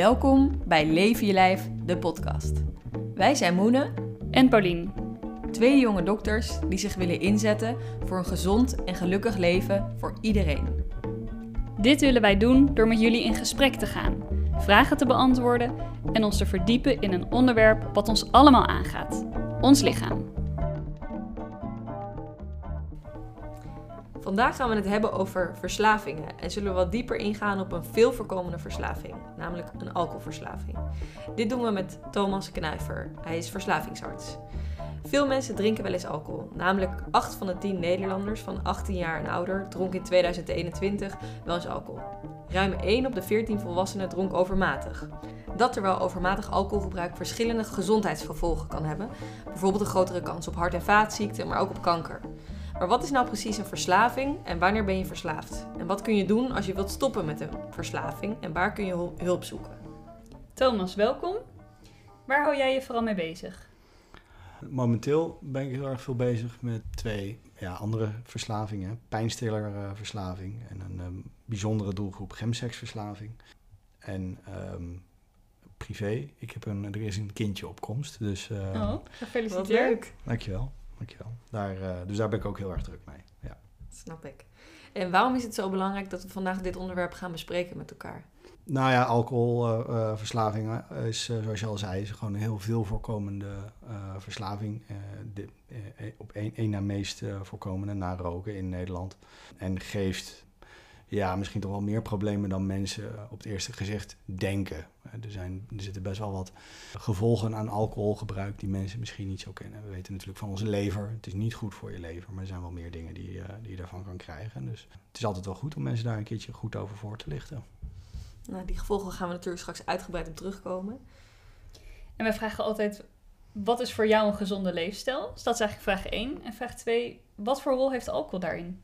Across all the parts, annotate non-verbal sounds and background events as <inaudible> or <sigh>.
Welkom bij Leven je Lijf, de podcast. Wij zijn Moene En Paulien. Twee jonge dokters die zich willen inzetten voor een gezond en gelukkig leven voor iedereen. Dit willen wij doen door met jullie in gesprek te gaan, vragen te beantwoorden en ons te verdiepen in een onderwerp wat ons allemaal aangaat: ons lichaam. Vandaag gaan we het hebben over verslavingen en zullen we wat dieper ingaan op een veel voorkomende verslaving, namelijk een alcoholverslaving. Dit doen we met Thomas Knuiver. Hij is verslavingsarts. Veel mensen drinken wel eens alcohol. Namelijk 8 van de 10 Nederlanders van 18 jaar en ouder dronk in 2021 wel eens alcohol. Ruim 1 op de 14 volwassenen dronk overmatig. Dat terwijl overmatig alcoholgebruik verschillende gezondheidsgevolgen kan hebben. Bijvoorbeeld een grotere kans op hart- en vaatziekten, maar ook op kanker. Maar wat is nou precies een verslaving en wanneer ben je verslaafd? En wat kun je doen als je wilt stoppen met een verslaving en waar kun je hulp zoeken? Thomas, welkom. Waar hou jij je vooral mee bezig? Momenteel ben ik heel erg veel bezig met twee ja, andere verslavingen. Pijnstillerverslaving en een um, bijzondere doelgroep gemseksverslaving. En um, privé, ik heb een, er is een kindje op komst. Dus, uh, oh, gefeliciteerd. Wat leuk. Dankjewel. Dankjewel. Daar, uh, dus daar ben ik ook heel erg druk mee. Ja. Snap ik. En waarom is het zo belangrijk dat we vandaag dit onderwerp gaan bespreken met elkaar? Nou ja, alcoholverslaving uh, is, uh, zoals je al zei, is gewoon een heel veel voorkomende verslaving. De, op één, één na meest voorkomende na roken in Nederland. En geeft ja, misschien toch wel meer problemen dan mensen op het eerste gezicht denken. Er, zijn, er zitten best wel wat gevolgen aan alcoholgebruik die mensen misschien niet zo kennen. We weten natuurlijk van onze lever. Het is niet goed voor je lever, maar er zijn wel meer dingen die, uh, die je daarvan kan krijgen. Dus het is altijd wel goed om mensen daar een keertje goed over voor te lichten. Nou, die gevolgen gaan we natuurlijk straks uitgebreid op terugkomen. En wij vragen altijd, wat is voor jou een gezonde leefstijl? Dus dat is eigenlijk vraag 1. En vraag 2, wat voor rol heeft alcohol daarin?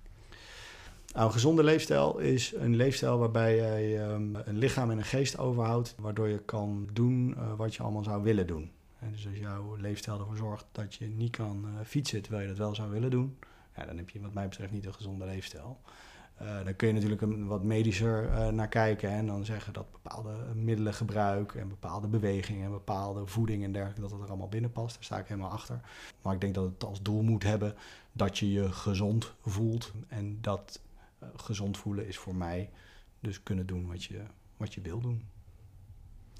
Nou, een gezonde leefstijl is een leefstijl waarbij je um, een lichaam en een geest overhoudt, waardoor je kan doen uh, wat je allemaal zou willen doen. En dus als jouw leefstijl ervoor zorgt dat je niet kan uh, fietsen terwijl je dat wel zou willen doen, ja, dan heb je wat mij betreft niet een gezonde leefstijl. Uh, dan kun je natuurlijk een wat medischer naar kijken en dan zeggen dat bepaalde middelen gebruik en bepaalde bewegingen en bepaalde voeding en dergelijke, dat het er allemaal binnen past. Daar sta ik helemaal achter. Maar ik denk dat het als doel moet hebben dat je je gezond voelt en dat gezond voelen is voor mij dus kunnen doen wat je, wat je wil doen.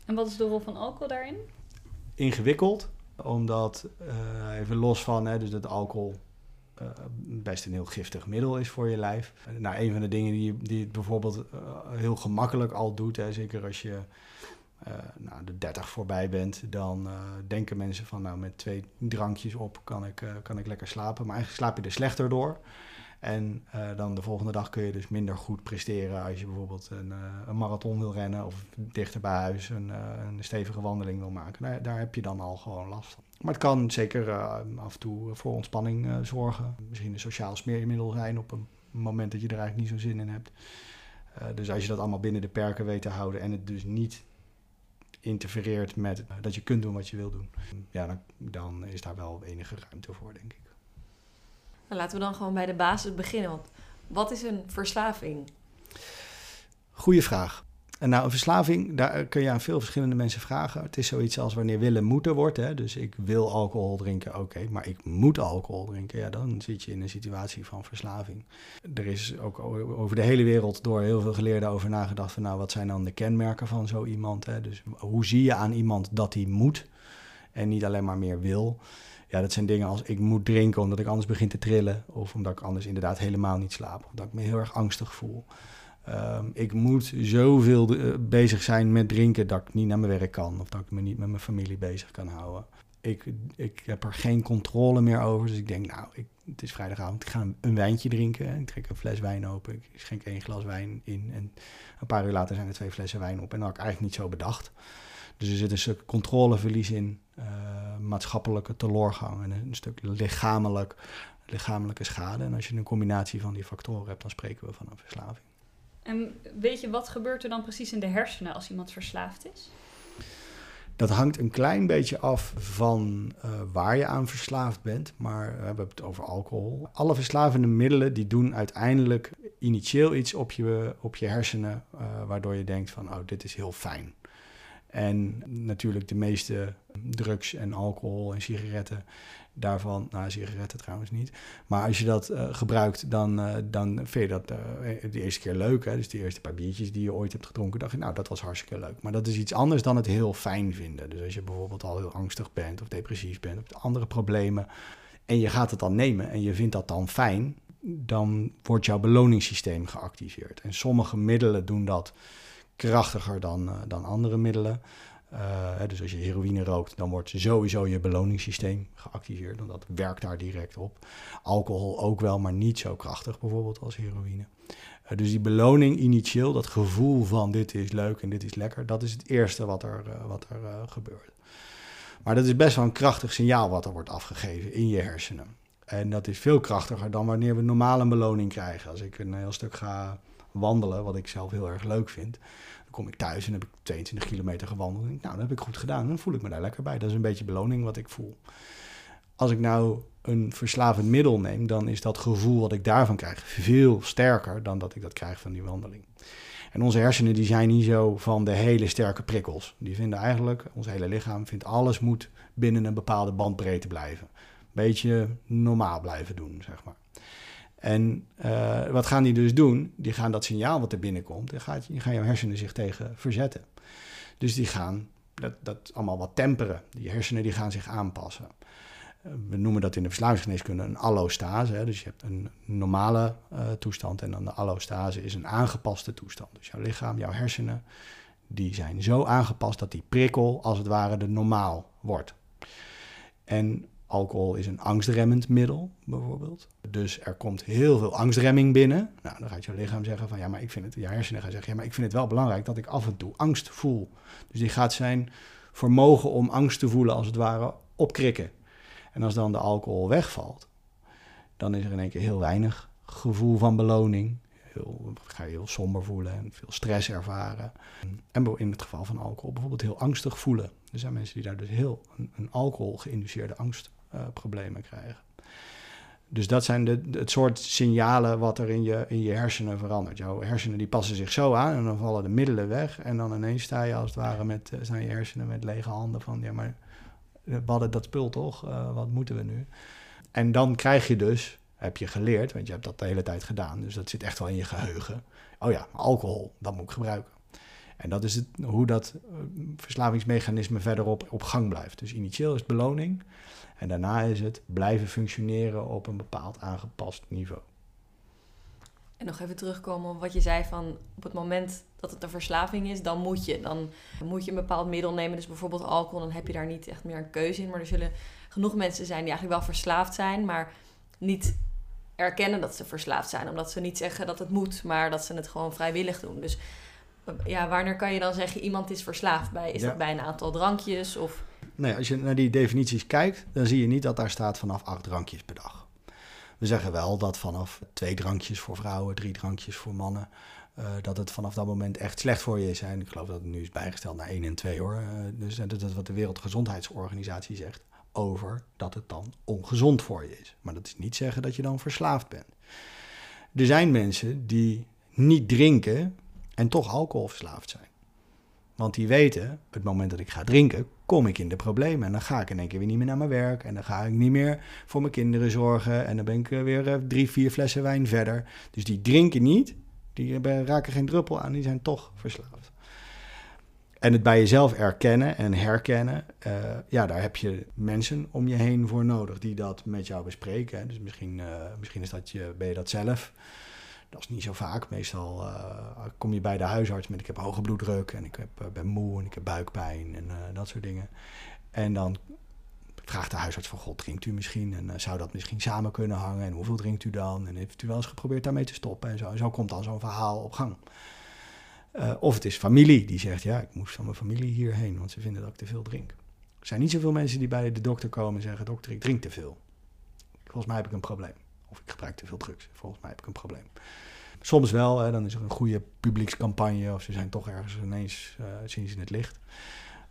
En wat is de rol van alcohol daarin? Ingewikkeld, omdat uh, even los van hè, dus dat alcohol uh, best een heel giftig middel is voor je lijf. Nou, een van de dingen die, die het bijvoorbeeld heel gemakkelijk al doet, hè, zeker als je nou, de 30 voorbij bent, dan denken mensen van nou met twee drankjes op kan ik, kan ik lekker slapen. Maar eigenlijk slaap je er slechter door. En uh, dan de volgende dag kun je dus minder goed presteren als je bijvoorbeeld een, uh, een marathon wil rennen of dichter bij huis een, uh, een stevige wandeling wil maken. Daar, daar, heb je dan al gewoon last van. Maar het kan zeker af en toe voor ontspanning zorgen. Misschien een sociaal smeermiddel zijn op een moment dat je er eigenlijk niet zo zin in hebt. dus als je dat allemaal binnen de perken weet te houden en het dus niet interfereert met dat je kunt doen wat je wil doen, ja, dan, dan is daar wel enige ruimte voor, denk ik. Nou, laten we dan gewoon bij de basis beginnen. Want wat is een verslaving? Goeie vraag. En nou, een verslaving, daar kun je aan veel verschillende mensen vragen. Het is zoiets als wanneer willen moeten wordt. Hè? Dus ik wil alcohol drinken, oké, maar ik moet alcohol drinken. Ja, dan zit je in een situatie van verslaving. Er is ook over de hele wereld door heel veel geleerden over nagedacht van... nou, wat zijn dan de kenmerken van zo iemand? Hè? Dus hoe zie je aan iemand dat hij moet en niet alleen maar meer wil? Ja, dat zijn dingen als ik moet drinken omdat ik anders begin te trillen. Of omdat ik anders inderdaad helemaal niet slaap. Of dat ik me heel erg angstig voel. Um, ik moet zoveel uh, bezig zijn met drinken dat ik niet naar mijn werk kan. Of dat ik me niet met mijn familie bezig kan houden. Ik, ik heb er geen controle meer over. Dus ik denk, nou, ik, het is vrijdagavond. Ik ga een wijntje drinken. Ik trek een fles wijn open. Ik schenk één glas wijn in. En een paar uur later zijn er twee flessen wijn op. En dat had ik eigenlijk niet zo bedacht. Dus er zit een stuk controleverlies in, uh, maatschappelijke teleurgang en een stuk lichamelijk, lichamelijke schade. En als je een combinatie van die factoren hebt, dan spreken we van een verslaving. En weet je, wat gebeurt er dan precies in de hersenen als iemand verslaafd is? Dat hangt een klein beetje af van uh, waar je aan verslaafd bent. Maar we hebben het over alcohol. Alle verslavende middelen die doen uiteindelijk initieel iets op je, op je hersenen... Uh, waardoor je denkt van, oh, dit is heel fijn. En natuurlijk de meeste drugs en alcohol en sigaretten daarvan, nou sigaretten trouwens niet, maar als je dat uh, gebruikt, dan, uh, dan vind je dat uh, de eerste keer leuk. Hè? Dus de eerste paar biertjes die je ooit hebt gedronken, dacht je, nou dat was hartstikke leuk. Maar dat is iets anders dan het heel fijn vinden. Dus als je bijvoorbeeld al heel angstig bent of depressief bent of andere problemen en je gaat het dan nemen en je vindt dat dan fijn, dan wordt jouw beloningssysteem geactiveerd. En sommige middelen doen dat krachtiger dan, dan andere middelen. Uh, dus als je heroïne rookt, dan wordt sowieso je beloningssysteem geactiveerd. Want dat werkt daar direct op. Alcohol ook wel, maar niet zo krachtig bijvoorbeeld als heroïne. Uh, dus die beloning initieel, dat gevoel van dit is leuk en dit is lekker, dat is het eerste wat er, wat er gebeurt. Maar dat is best wel een krachtig signaal wat er wordt afgegeven in je hersenen. En dat is veel krachtiger dan wanneer we normaal een beloning krijgen. Als ik een heel stuk ga wandelen, wat ik zelf heel erg leuk vind, kom ik thuis en heb ik 22 kilometer gewandeld. Nou, dat heb ik goed gedaan. Dan voel ik me daar lekker bij. Dat is een beetje beloning wat ik voel. Als ik nou een verslavend middel neem, dan is dat gevoel wat ik daarvan krijg veel sterker dan dat ik dat krijg van die wandeling. En onze hersenen die zijn niet zo van de hele sterke prikkels. Die vinden eigenlijk, ons hele lichaam vindt alles moet binnen een bepaalde bandbreedte blijven. Beetje normaal blijven doen, zeg maar. En uh, wat gaan die dus doen? Die gaan dat signaal wat er binnenkomt, daar gaat, gaan jouw hersenen zich tegen verzetten. Dus die gaan dat, dat allemaal wat temperen. Die hersenen die gaan zich aanpassen. Uh, we noemen dat in de verslavingsgeneeskunde een allostase. Hè? Dus je hebt een normale uh, toestand en dan de allostase is een aangepaste toestand. Dus jouw lichaam, jouw hersenen, die zijn zo aangepast dat die prikkel als het ware de normaal wordt. En Alcohol is een angstremmend middel, bijvoorbeeld. Dus er komt heel veel angstremming binnen. Nou, dan gaat je lichaam zeggen van ja, maar ik vind het, je hersenen gaan zeggen, ja, maar ik vind het wel belangrijk dat ik af en toe angst voel. Dus die gaat zijn vermogen om angst te voelen, als het ware, opkrikken. En als dan de alcohol wegvalt, dan is er in één keer heel weinig gevoel van beloning. Heel, ga je heel somber voelen en veel stress ervaren. En in het geval van alcohol bijvoorbeeld heel angstig voelen. Er zijn mensen die daar dus heel een, een alcohol geïnduceerde angst problemen krijgen. Dus dat zijn de, het soort signalen wat er in je, in je hersenen verandert. Jouw hersenen die passen zich zo aan en dan vallen de middelen weg. En dan ineens sta je als het ware met uh, zijn je hersenen met lege handen van... ja, maar we hadden dat spul toch? Uh, wat moeten we nu? En dan krijg je dus, heb je geleerd, want je hebt dat de hele tijd gedaan... dus dat zit echt wel in je geheugen. Oh ja, alcohol, dat moet ik gebruiken. En dat is het, hoe dat verslavingsmechanisme verderop op gang blijft. Dus initieel is beloning... En daarna is het blijven functioneren op een bepaald aangepast niveau. En nog even terugkomen op wat je zei van op het moment dat het een verslaving is, dan moet je. Dan moet je een bepaald middel nemen, dus bijvoorbeeld alcohol, dan heb je daar niet echt meer een keuze in. Maar er zullen genoeg mensen zijn die eigenlijk wel verslaafd zijn, maar niet erkennen dat ze verslaafd zijn. Omdat ze niet zeggen dat het moet, maar dat ze het gewoon vrijwillig doen. Dus ja, wanneer kan je dan zeggen iemand is verslaafd bij? Is dat bij een aantal drankjes of nee, als je naar die definities kijkt, dan zie je niet dat daar staat vanaf acht drankjes per dag. We zeggen wel dat vanaf twee drankjes voor vrouwen, drie drankjes voor mannen, uh, dat het vanaf dat moment echt slecht voor je is. En ik geloof dat het nu is bijgesteld naar één en twee hoor. Uh, dus dat is wat de Wereldgezondheidsorganisatie zegt over dat het dan ongezond voor je is. Maar dat is niet zeggen dat je dan verslaafd bent. Er zijn mensen die niet drinken en toch alcoholverslaafd zijn. Want die weten, het moment dat ik ga drinken, kom ik in de problemen. En dan ga ik in één keer weer niet meer naar mijn werk. En dan ga ik niet meer voor mijn kinderen zorgen. En dan ben ik weer eh, drie, vier flessen wijn verder. Dus die drinken niet. Die raken geen druppel aan. Die zijn toch verslaafd. En het bij jezelf erkennen en herkennen, uh, ja, daar heb je mensen om je heen voor nodig die dat met jou bespreken. Dus misschien, misschien is dat je, ben je dat zelf. Dat is niet zo vaak. Meestal uh, kom je bij de huisarts met ik heb hoge bloeddruk en ik heb, uh, ben moe en ik heb buikpijn en uh, dat soort dingen. En dan vraagt de huisarts van God, drinkt u misschien? En zou dat misschien samen kunnen hangen? En hoeveel drinkt u dan? En heeft u wel eens geprobeerd daarmee te stoppen? En zo, en zo komt dan zo'n verhaal op gang. of het is familie die zegt, ja, ik moest van mijn familie hierheen, want ze vinden dat ik te veel drink. Er zijn niet zoveel mensen die bij de dokter komen en zeggen, dokter, ik drink te veel. Volgens mij heb ik een probleem. Of ik gebruik te veel drugs. Volgens mij heb ik een probleem. Soms wel, hè, dan is er een goede publiekscampagne of ze zijn toch ergens ineens, uh, zien het licht.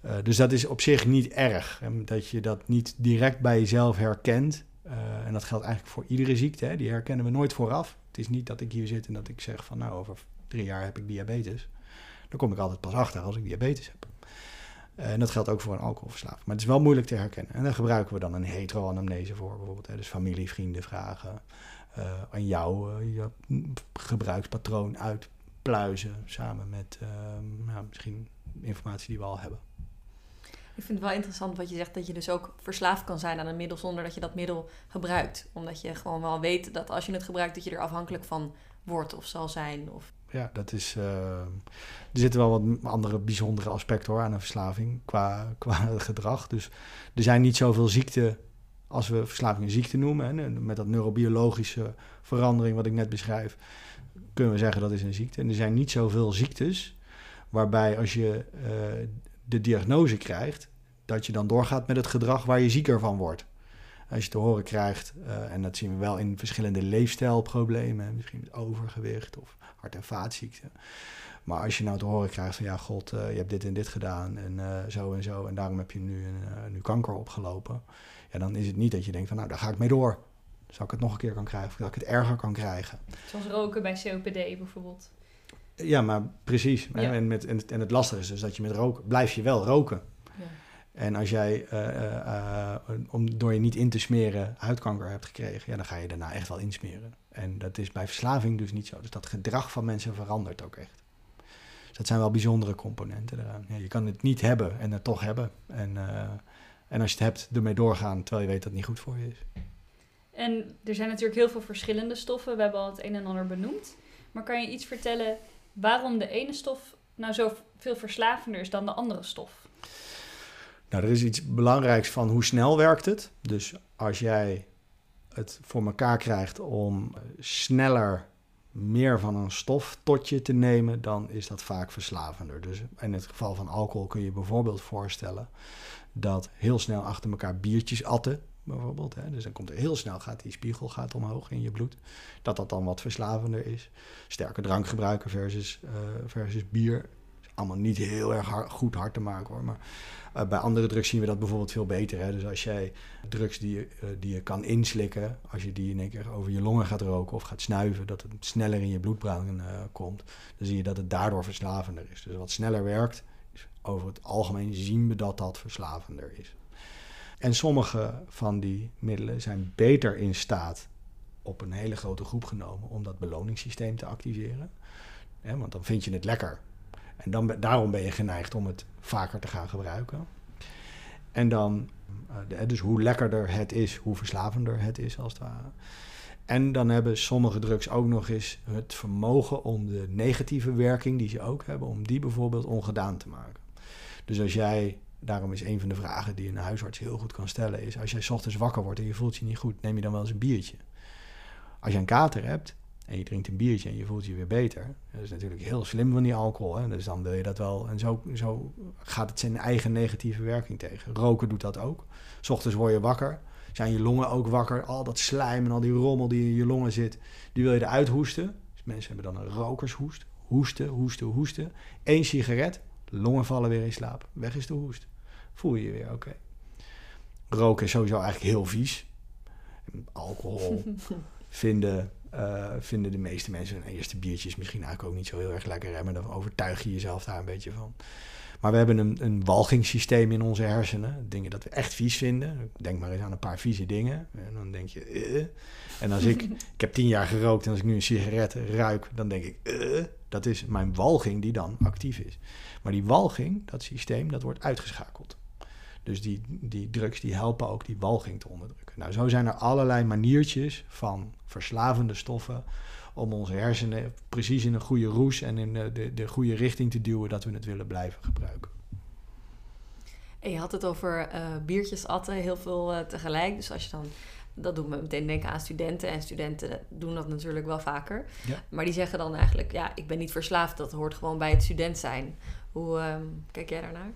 Uh, dus dat is op zich niet erg. Hè, dat je dat niet direct bij jezelf herkent. Uh, en dat geldt eigenlijk voor iedere ziekte. Hè, die herkennen we nooit vooraf. Het is niet dat ik hier zit en dat ik zeg van nou over drie jaar heb ik diabetes. Dan kom ik altijd pas achter als ik diabetes heb. En dat geldt ook voor een alcoholverslaving. Maar het is wel moeilijk te herkennen. En daar gebruiken we dan een heteroanamnese voor, bijvoorbeeld. Hè. Dus familie, vrienden vragen. Uh, aan jou uh, je gebruikspatroon uitpluizen. Samen met nou, misschien informatie die we al hebben. Ik vind het wel interessant wat je zegt, dat je dus ook verslaafd kan zijn aan een middel zonder dat je dat middel gebruikt. Omdat je gewoon wel weet dat als je het gebruikt, dat je er afhankelijk van wordt of zal zijn. Of... Ja, dat is. Uh, er zitten wel wat andere bijzondere aspecten hoor, aan een verslaving qua, <laughs> qua gedrag. Dus er zijn niet zoveel ziekten als we verslaving een ziekte noemen. Hè, met dat neurobiologische verandering wat ik net beschrijf, kunnen we zeggen dat is een ziekte. En er zijn niet zoveel ziektes waarbij als je uh, de diagnose krijgt, dat je dan doorgaat met het gedrag waar je zieker van wordt. Als je te horen krijgt, uh, en dat zien we wel in verschillende leefstijlproblemen, misschien met overgewicht of hart- en vaatziekten. Maar als je nou te horen krijgt van ja, god, uh, je hebt dit en dit gedaan en zo en zo, en daarom heb je nu, nu kanker opgelopen. Ja, dan is het niet dat je denkt van nou, daar ga ik mee door. Zal ik het nog een keer kan krijgen of dat ik het erger kan krijgen. Zoals roken bij COPD bijvoorbeeld. Ja, maar precies. Ja. En, met, en, het, en het lastige is dus dat je met roken, blijf je wel roken. Ja. En als jij uh, uh, om, door je niet in te smeren huidkanker hebt gekregen, ja, dan ga je daarna echt wel insmeren. En dat is bij verslaving dus niet zo. Dus dat gedrag van mensen verandert ook echt. Dus dat zijn wel bijzondere componenten eraan. Ja, je kan het niet hebben en het toch hebben. En, en als je het hebt, ermee doorgaan terwijl je weet dat het niet goed voor je is. En er zijn natuurlijk heel veel verschillende stoffen. We hebben al het een en ander benoemd. Maar kan je iets vertellen waarom de ene stof nou zo veel verslavender is dan de andere stof? Nou, er is iets belangrijks van hoe snel werkt het. Dus als jij het voor elkaar krijgt om sneller meer van een stof tot je te nemen, dan is dat vaak verslavender. Dus in het geval van alcohol kun je bijvoorbeeld voorstellen dat heel snel achter elkaar biertjes atten, bijvoorbeeld. Hè. Dus dan komt er heel snel, gaat die spiegel gaat omhoog in je bloed. Dat dat dan wat verslavender is. Sterke drank gebruiken versus, uh, versus bier. Is allemaal niet heel erg goed hard te maken hoor. Maar uh, bij andere drugs zien we dat bijvoorbeeld veel beter. Hè. Dus als jij drugs die je, uh, die je kan inslikken, als je die in één keer over je longen gaat roken of gaat snuiven, dat het sneller in je bloedbaan komt, dan zie je dat het daardoor verslavender is. Dus wat sneller werkt, over het algemeen zien we dat dat verslavender is. En sommige van die middelen zijn beter in staat op een hele grote groep genomen om dat beloningssysteem te activeren. want dan vind je het lekker. En dan, daarom ben je geneigd om het vaker te gaan gebruiken. En dan, dus hoe lekkerder het is, hoe verslavender het is als het ware. En dan hebben sommige drugs ook nog eens het vermogen om de negatieve werking die ze ook hebben, om die bijvoorbeeld ongedaan te maken. Dus als jij daarom is een van de vragen die een huisarts heel goed kan stellen... is als jij ochtends wakker wordt en je voelt je niet goed... neem je dan wel eens een biertje. Als je een kater hebt en je drinkt een biertje en je voelt je weer beter... dat is natuurlijk heel slim van die alcohol. Hè? Dus dan wil je dat wel... En zo, zo gaat het zijn eigen negatieve werking tegen. Roken doet dat ook. Ochtends word je wakker. Zijn je longen ook wakker? Al dat slijm en al die rommel die in je longen zit... die wil je eruit hoesten. Dus mensen hebben dan een rokershoest. Hoesten, hoesten, hoesten. Eén sigaret, longen vallen weer in slaap. Weg is de hoest voel je je weer oké. Roken is sowieso eigenlijk heel vies. Alcohol <laughs> vinden, uh, vinden de meeste mensen een eerste biertje is misschien eigenlijk ook niet zo heel erg lekker. Hè? Maar dan overtuig je jezelf daar een beetje van. Maar we hebben een, een walgingssysteem in onze hersenen. Dingen dat we echt vies vinden. Denk maar eens aan een paar vieze dingen. En dan denk je... Uh. En als ik... <laughs> ik heb tien jaar gerookt en als ik nu een sigaret ruik... dan denk ik... Uh. Dat is mijn walging die dan actief is. Maar die walging, dat systeem, dat wordt uitgeschakeld. Dus die, die drugs die helpen ook die walging te onderdrukken. Nou, zo zijn er allerlei maniertjes van verslavende stoffen om onze hersenen precies in een goede roes en in de, de, de goede richting te duwen dat we het willen blijven gebruiken. En je had het over uh, biertjes atten, heel veel uh, tegelijk. Dus als je dan, dat doet me meteen denken aan studenten. En studenten doen dat natuurlijk wel vaker. Ja. Maar die zeggen dan eigenlijk, ja, ik ben niet verslaafd. Dat hoort gewoon bij het student zijn. Hoe um, kijk jij daarnaar?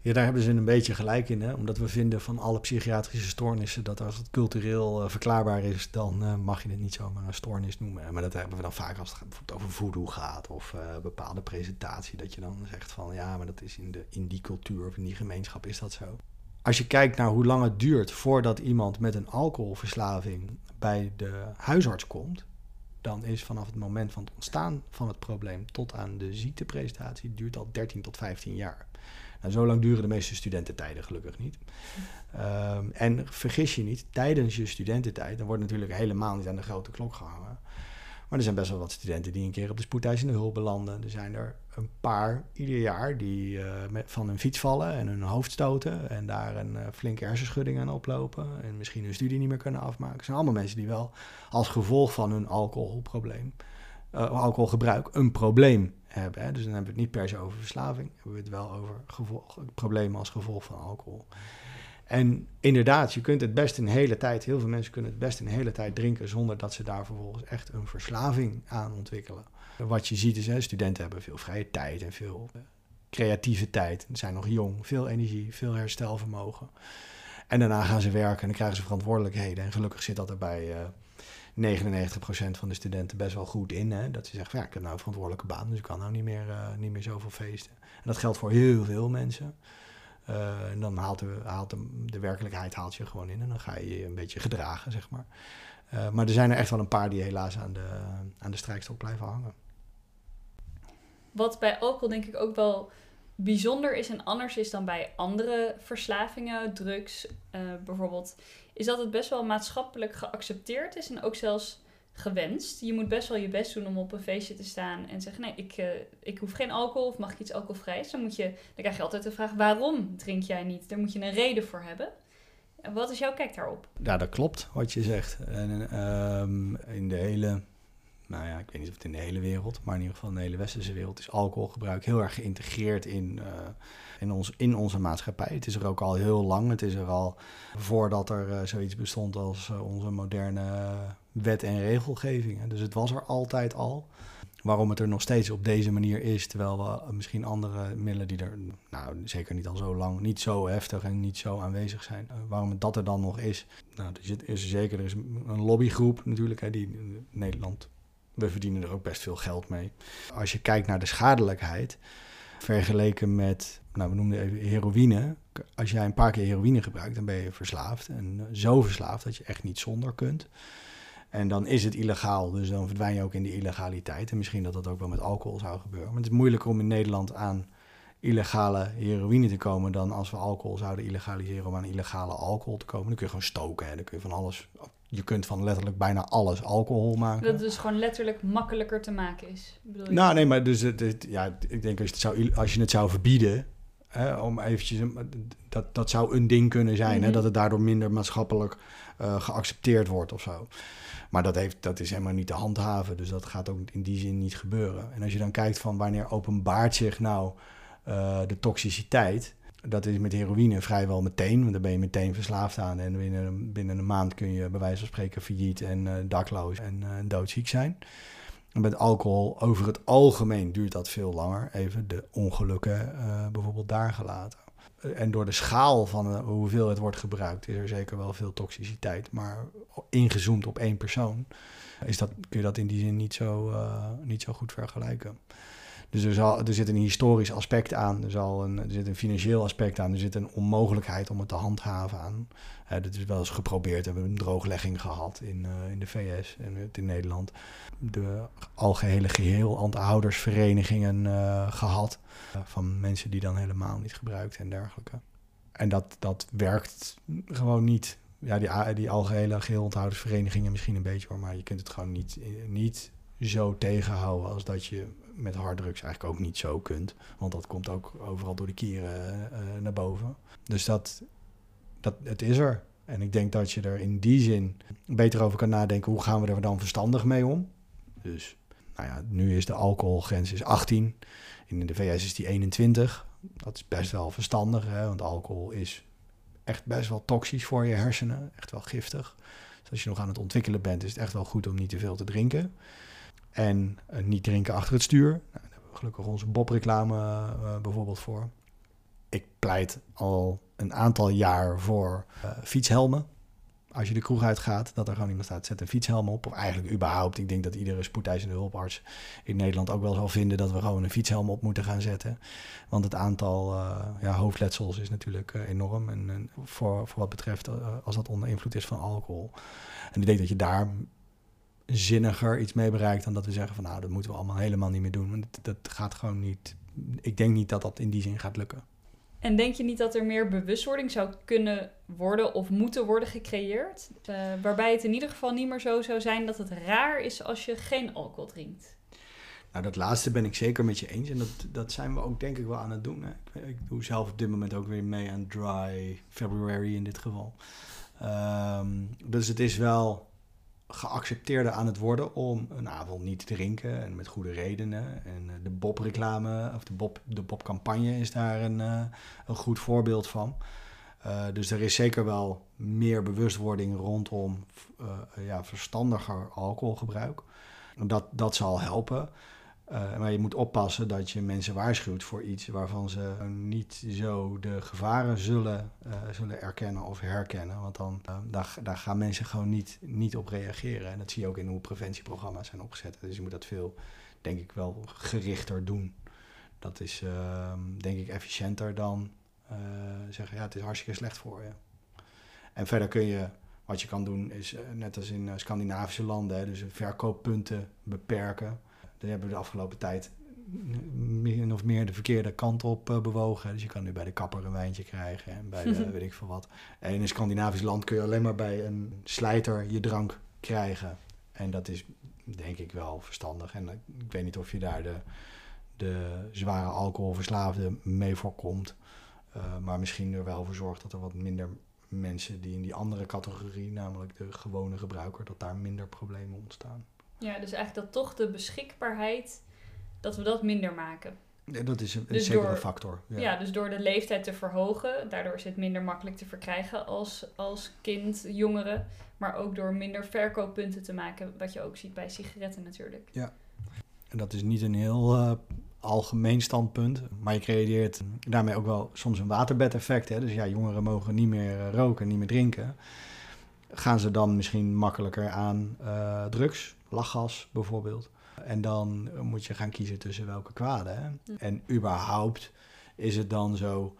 Ja, daar hebben ze een beetje gelijk in. Hè? Omdat we vinden van alle psychiatrische stoornissen dat als het cultureel uh, verklaarbaar is, dan uh, mag je het niet zomaar een stoornis noemen. Maar dat hebben we dan vaak als het bijvoorbeeld over voodoo gaat of uh, bepaalde presentatie. Dat je dan zegt van ja, maar dat is in, de, in die cultuur of in die gemeenschap is dat zo. Als je kijkt naar hoe lang het duurt voordat iemand met een alcoholverslaving bij de huisarts komt, dan is vanaf het moment van het ontstaan van het probleem tot aan de ziektepresentatie duurt al 13 tot 15 jaar. Nou, zo lang duren de meeste studententijden gelukkig niet. Ehm, en vergis je niet, tijdens je studententijd, dan wordt natuurlijk helemaal niet aan de grote klok gehangen. Maar er zijn best wel wat studenten die een keer op de spoedeisende hulp belanden. Er zijn er een paar ieder jaar die met, van hun fiets vallen en hun hoofd stoten. En daar een uh, flinke hersenschudding aan oplopen. En misschien hun studie niet meer kunnen afmaken. Het zijn allemaal mensen die wel als gevolg van hun alcoholprobleem, uh, alcoholgebruik, een probleem hebben. Hè. Dus dan hebben we het niet per se over verslaving. hebben we het wel over problemen als gevolg van alcohol. En inderdaad, je kunt het best een hele tijd, heel veel mensen kunnen het best een hele tijd drinken zonder dat ze daar vervolgens echt een verslaving aan ontwikkelen. Wat je ziet is, hè, studenten hebben veel vrije tijd en veel uh, creatieve tijd. Ze zijn nog jong, veel energie, veel herstelvermogen. En daarna gaan ze werken en dan krijgen ze verantwoordelijkheden. En gelukkig zit dat er bij uh, 99% van de studenten best wel goed in. Hè? Dat ze zeggen, ja, ik heb nou een verantwoordelijke baan, dus ik kan nou niet meer, uh, niet meer zoveel feesten. En dat geldt voor heel veel mensen. Uh, en dan haalt, de, haalt de, werkelijkheid haalt je gewoon in en dan ga je je een beetje gedragen, zeg maar. Uh, maar er zijn er echt wel een paar die helaas aan de, aan de strijkstok blijven hangen. Wat bij alcohol denk ik ook wel bijzonder is en anders is dan bij andere verslavingen, drugs uh, bijvoorbeeld, is dat het best wel maatschappelijk geaccepteerd is en ook zelfs gewenst. Je moet best wel je best doen om op een feestje te staan en zeggen: Nee, ik, uh, ik hoef geen alcohol of mag ik iets alcoholvrijs. Dan, moet je, dan krijg je altijd de vraag: waarom drink jij niet? Daar moet je een reden voor hebben. En wat is jouw kijk daarop? Ja, dat klopt wat je zegt. En um, in de hele, nou ja, ik weet niet of het in de hele wereld, maar in ieder geval in de hele westerse wereld is alcoholgebruik heel erg geïntegreerd in, uh, in, ons, in onze maatschappij. Het is er ook al heel lang. Het is er al voordat er uh, zoiets bestond als onze moderne wet en regelgeving. Dus het was er altijd al. Waarom het er nog steeds op deze manier is, terwijl we misschien andere middelen die er, nou zeker niet al zo lang, niet zo heftig en niet zo aanwezig zijn. waarom dat er dan nog is, nou er is zeker, er is een lobbygroep natuurlijk, hè, die in Nederland, we verdienen er ook best veel geld mee. Als je kijkt naar de schadelijkheid, vergeleken met, nou we noemden even heroïne. Als jij een paar keer heroïne gebruikt, dan ben je verslaafd. En zo verslaafd dat je echt niet zonder kunt. En dan is het illegaal, dus dan verdwijn je ook in die illegaliteit. En misschien dat dat ook wel met alcohol zou gebeuren. Maar het is moeilijker om in Nederland aan illegale heroïne te komen dan als we alcohol zouden illegaliseren om aan illegale alcohol te komen. Dan kun je gewoon stoken, hè. dan kun je van alles. Je kunt van letterlijk bijna alles alcohol maken. Dat het dus gewoon letterlijk makkelijker te maken is. Bedoel je? Nou, nee, maar dus het, het, ja, ik denk als je het zou, als je het zou verbieden, hè, om eventjes, dat, dat zou een ding kunnen zijn, mm-hmm. hè, dat het daardoor minder maatschappelijk uh, geaccepteerd wordt of zo. Maar dat, heeft, dat is helemaal niet te handhaven, dus dat gaat ook in die zin niet gebeuren. En als je dan kijkt van wanneer openbaart zich nou uh, de toxiciteit, dat is met heroïne vrijwel meteen, want dan ben je meteen verslaafd aan. En binnen, binnen een maand kun je bij wijze van spreken failliet en uh, dakloos en uh, doodziek zijn. En met alcohol over het algemeen duurt dat veel langer. Even de ongelukken bijvoorbeeld daar gelaten en door de schaal van hoeveel het wordt gebruikt, is er zeker wel veel toxiciteit. Maar ingezoomd op één persoon, is dat, kun je dat in die zin niet zo, niet zo goed vergelijken. Dus er, zal, er zit een historisch aspect aan, er, zal een, er zit een financieel aspect aan, er zit een onmogelijkheid om het te handhaven aan. Uh, dat is wel eens geprobeerd, we hebben een drooglegging gehad in, uh, in de VS en in Nederland. De algehele geheel aanhoudersverenigingen uh, gehad van mensen die dan helemaal niet gebruikt en dergelijke. En dat, dat werkt gewoon niet. Ja, die, die algehele geheelonthoudersverenigingen misschien een beetje hoor, maar je kunt het gewoon niet, niet zo tegenhouden als dat je met harddrugs eigenlijk ook niet zo kunt. Want dat komt ook overal door de kieren uh, naar boven. Dus dat, dat, het is er. En ik denk dat je er in die zin beter over kan nadenken. Hoe gaan we er dan verstandig mee om? Dus nou ja, nu is de alcoholgrens is 18. In de VS is die 21. Dat is best wel verstandig, hè? want alcohol is echt best wel toxisch voor je hersenen. Echt wel giftig. Dus als je nog aan het ontwikkelen bent, is het echt wel goed om niet te veel te drinken. En uh, niet drinken achter het stuur. Nou, daar hebben we gelukkig onze Bob-reclame uh, bijvoorbeeld voor. Ik pleit al een aantal jaar voor uh, fietshelmen. Als je de kroeg uitgaat, dat er gewoon iemand staat, zet een fietshelm op. Of eigenlijk überhaupt. Ik denk dat iedere spoedeisende hulparts in Nederland ook wel zal vinden dat we gewoon een fietshelm op moeten gaan zetten. Want het aantal ja, hoofdletsels is natuurlijk enorm. En, en, voor, voor wat betreft als dat onder invloed is van alcohol. En ik denk dat je daar zinniger iets mee bereikt dan dat we zeggen van nou, dat moeten we allemaal helemaal niet meer doen. Want dat, gaat gewoon niet. Ik denk niet dat dat in die zin gaat lukken. En denk je niet dat er meer bewustwording zou kunnen worden of moeten worden gecreëerd? Uh, waarbij het in ieder geval niet meer zo zou zijn dat het raar is als je geen alcohol drinkt. Nou, dat laatste ben ik zeker met je eens. En dat, dat zijn we ook denk ik wel aan het doen. Hè. Ik, ik, doe zelf op dit moment ook weer mee aan Dry February in dit geval. Um, dus het is wel geaccepteerder aan het worden om een avond niet te drinken en met goede redenen. En eh, de Bob-reclame of de Bob, de Bob-campagne is daar een, uh, een goed voorbeeld van. Uh, dus er is zeker wel meer bewustwording rondom ja, verstandiger alcoholgebruik. Dat, dat zal helpen. Uh, maar je moet oppassen dat je mensen waarschuwt voor iets waarvan ze niet zo de gevaren zullen, uh, zullen erkennen of herkennen. Want dan uh, daar, gaan mensen gewoon niet, niet op reageren. En dat zie je ook in hoe preventieprogramma's zijn opgezet. Dus je moet dat veel, denk ik, wel gerichter doen. Dat is ehm, denk ik efficiënter dan zeggen, ja, het is hartstikke slecht voor je. En verder kun je wat je kan doen is, net als in Scandinavische landen, dus verkooppunten beperken. Daar hebben we de afgelopen tijd min of meer de verkeerde kant op uh, bewogen. Dus je kan nu bij de kapper een wijntje krijgen en bij de, <laughs> weet ik veel wat. En in een Scandinavisch land kun je alleen maar bij een slijter je drank krijgen. En dat is denk ik wel verstandig. En ik weet niet of je daar de, de zware alcoholverslaafde mee voorkomt. Uh, maar misschien er wel voor zorgt dat er wat minder mensen die in die andere categorie, namelijk de gewone gebruiker, dat daar minder problemen ontstaan. Ja, dus eigenlijk dat toch de beschikbaarheid, dat we dat minder maken. Ja, dat is een, dus zeker een factor. Ja. ja. dus door de leeftijd te verhogen, daardoor is het minder makkelijk te verkrijgen als, als kind, jongeren. Maar ook door minder verkooppunten te maken, wat je ook ziet bij sigaretten natuurlijk. Ja, en dat is niet een heel uh, algemeen standpunt, maar je creëert daarmee ook wel soms een waterbedeffect. Hè? Dus ja, jongeren mogen niet meer eh, roken, niet meer drinken. Gaan ze dan misschien makkelijker aan uh, drugs? Lachgas bijvoorbeeld. En dan moet je gaan kiezen tussen welke kwaden. Hè? En überhaupt is het dan zo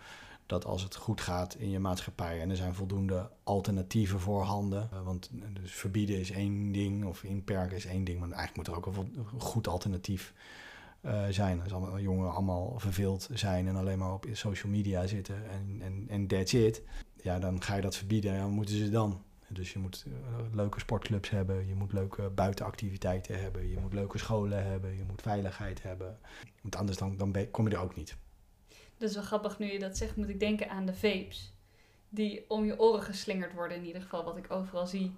dat als het goed gaat in je maatschappij en er zijn voldoende alternatieven voorhanden. Eh, want eh, dus verbieden is één ding of inperken is één ding, maar eigenlijk moet er ook een goed alternatief uh, zijn. Als allemaal jongeren allemaal verveeld zijn en alleen maar op social media zitten en, en, en that's it. Ja, dan ga je dat verbieden. Ja, wat moeten ze dan? Dus je moet uh, leuke sportclubs hebben, je moet leuke buitenactiviteiten hebben, je moet leuke scholen hebben, je moet veiligheid hebben. Want anders dan, dan kom je er ook niet. Dat is wel grappig nu je dat zegt, moet ik denken aan de vapes. Die om je oren geslingerd worden in ieder geval, wat ik overal zie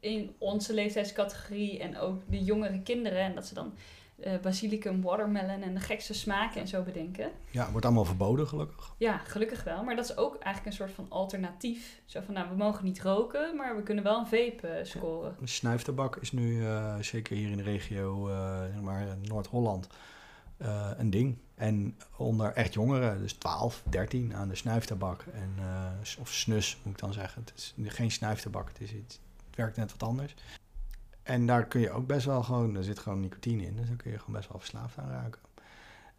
in onze leeftijdscategorie en ook de jongere kinderen. En dat ze dan uh, basilicum, watermelon en de gekste smaken en zo bedenken. Ja, wordt allemaal verboden gelukkig. Ja, gelukkig wel. Maar dat is ook eigenlijk een soort van alternatief. Zo van, nou, we mogen niet roken, maar we kunnen wel een vape uh, scoren. Ja, snuiftabak is nu, uh, zeker hier in de regio, zeg maar Noord-Holland, een ding. En onder echt jongeren, dus 12, 13 aan de snuiftabak. En, of snus moet ik dan zeggen. Het is geen snuiftabak, het, is iets, het werkt net wat anders. En daar kun je ook best wel gewoon, er zit gewoon nicotine in, dus dan kun je gewoon best wel verslaafd aan raken.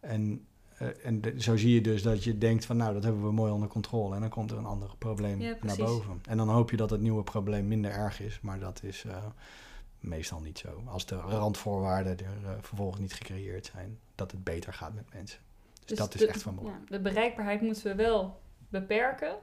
En, uh, en zo zie je dus dat je denkt van nou, dat hebben we mooi onder controle. En dan komt er een ander probleem naar boven. En dan hoop je dat het nieuwe probleem minder erg is, maar dat is uh, meestal niet zo. Als de randvoorwaarden er uh, vervolgens niet gecreëerd zijn, dat het beter gaat met mensen. Dus, dus dat is echt van belang. Ja, de bereikbaarheid moeten we wel beperken,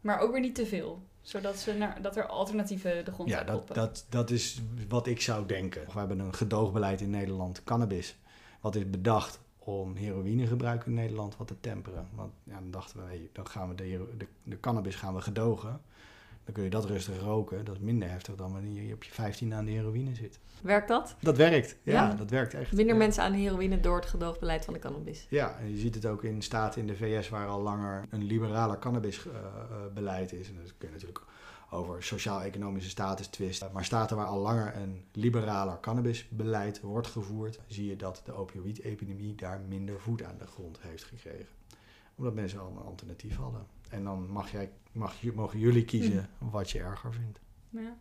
maar ook weer niet te veel zodat ze naar, dat er alternatieven de grond ja, dat, dat, dat is wat ik zou denken. We hebben een gedoogbeleid in Nederland, cannabis. Wat is bedacht om heroïnegebruik in Nederland wat te temperen. Want ja, dan dachten we, dan gaan we de, de, de, cannabis gaan we gedogen. Dan kun je dat rustig roken. Dat is minder heftig dan wanneer je op je 15 aan de heroïne zit. Werkt dat? Dat werkt, ja, dat werkt echt. Minder mensen aan de heroïne door het gedoogbeleid van de cannabis. Ja, en je ziet het ook in staten in de VS waar al langer een liberaler cannabisbeleid is. En dat kun je natuurlijk over sociaal-economische status twisten. Maar staten waar al langer een liberaler cannabisbeleid wordt gevoerd, zie je dat de opioïd-epidemie daar minder voet aan de grond heeft gekregen. Omdat mensen al een alternatief hadden. En dan mag jij, mag, mogen jullie kiezen hm. wat je erger vindt. Ja.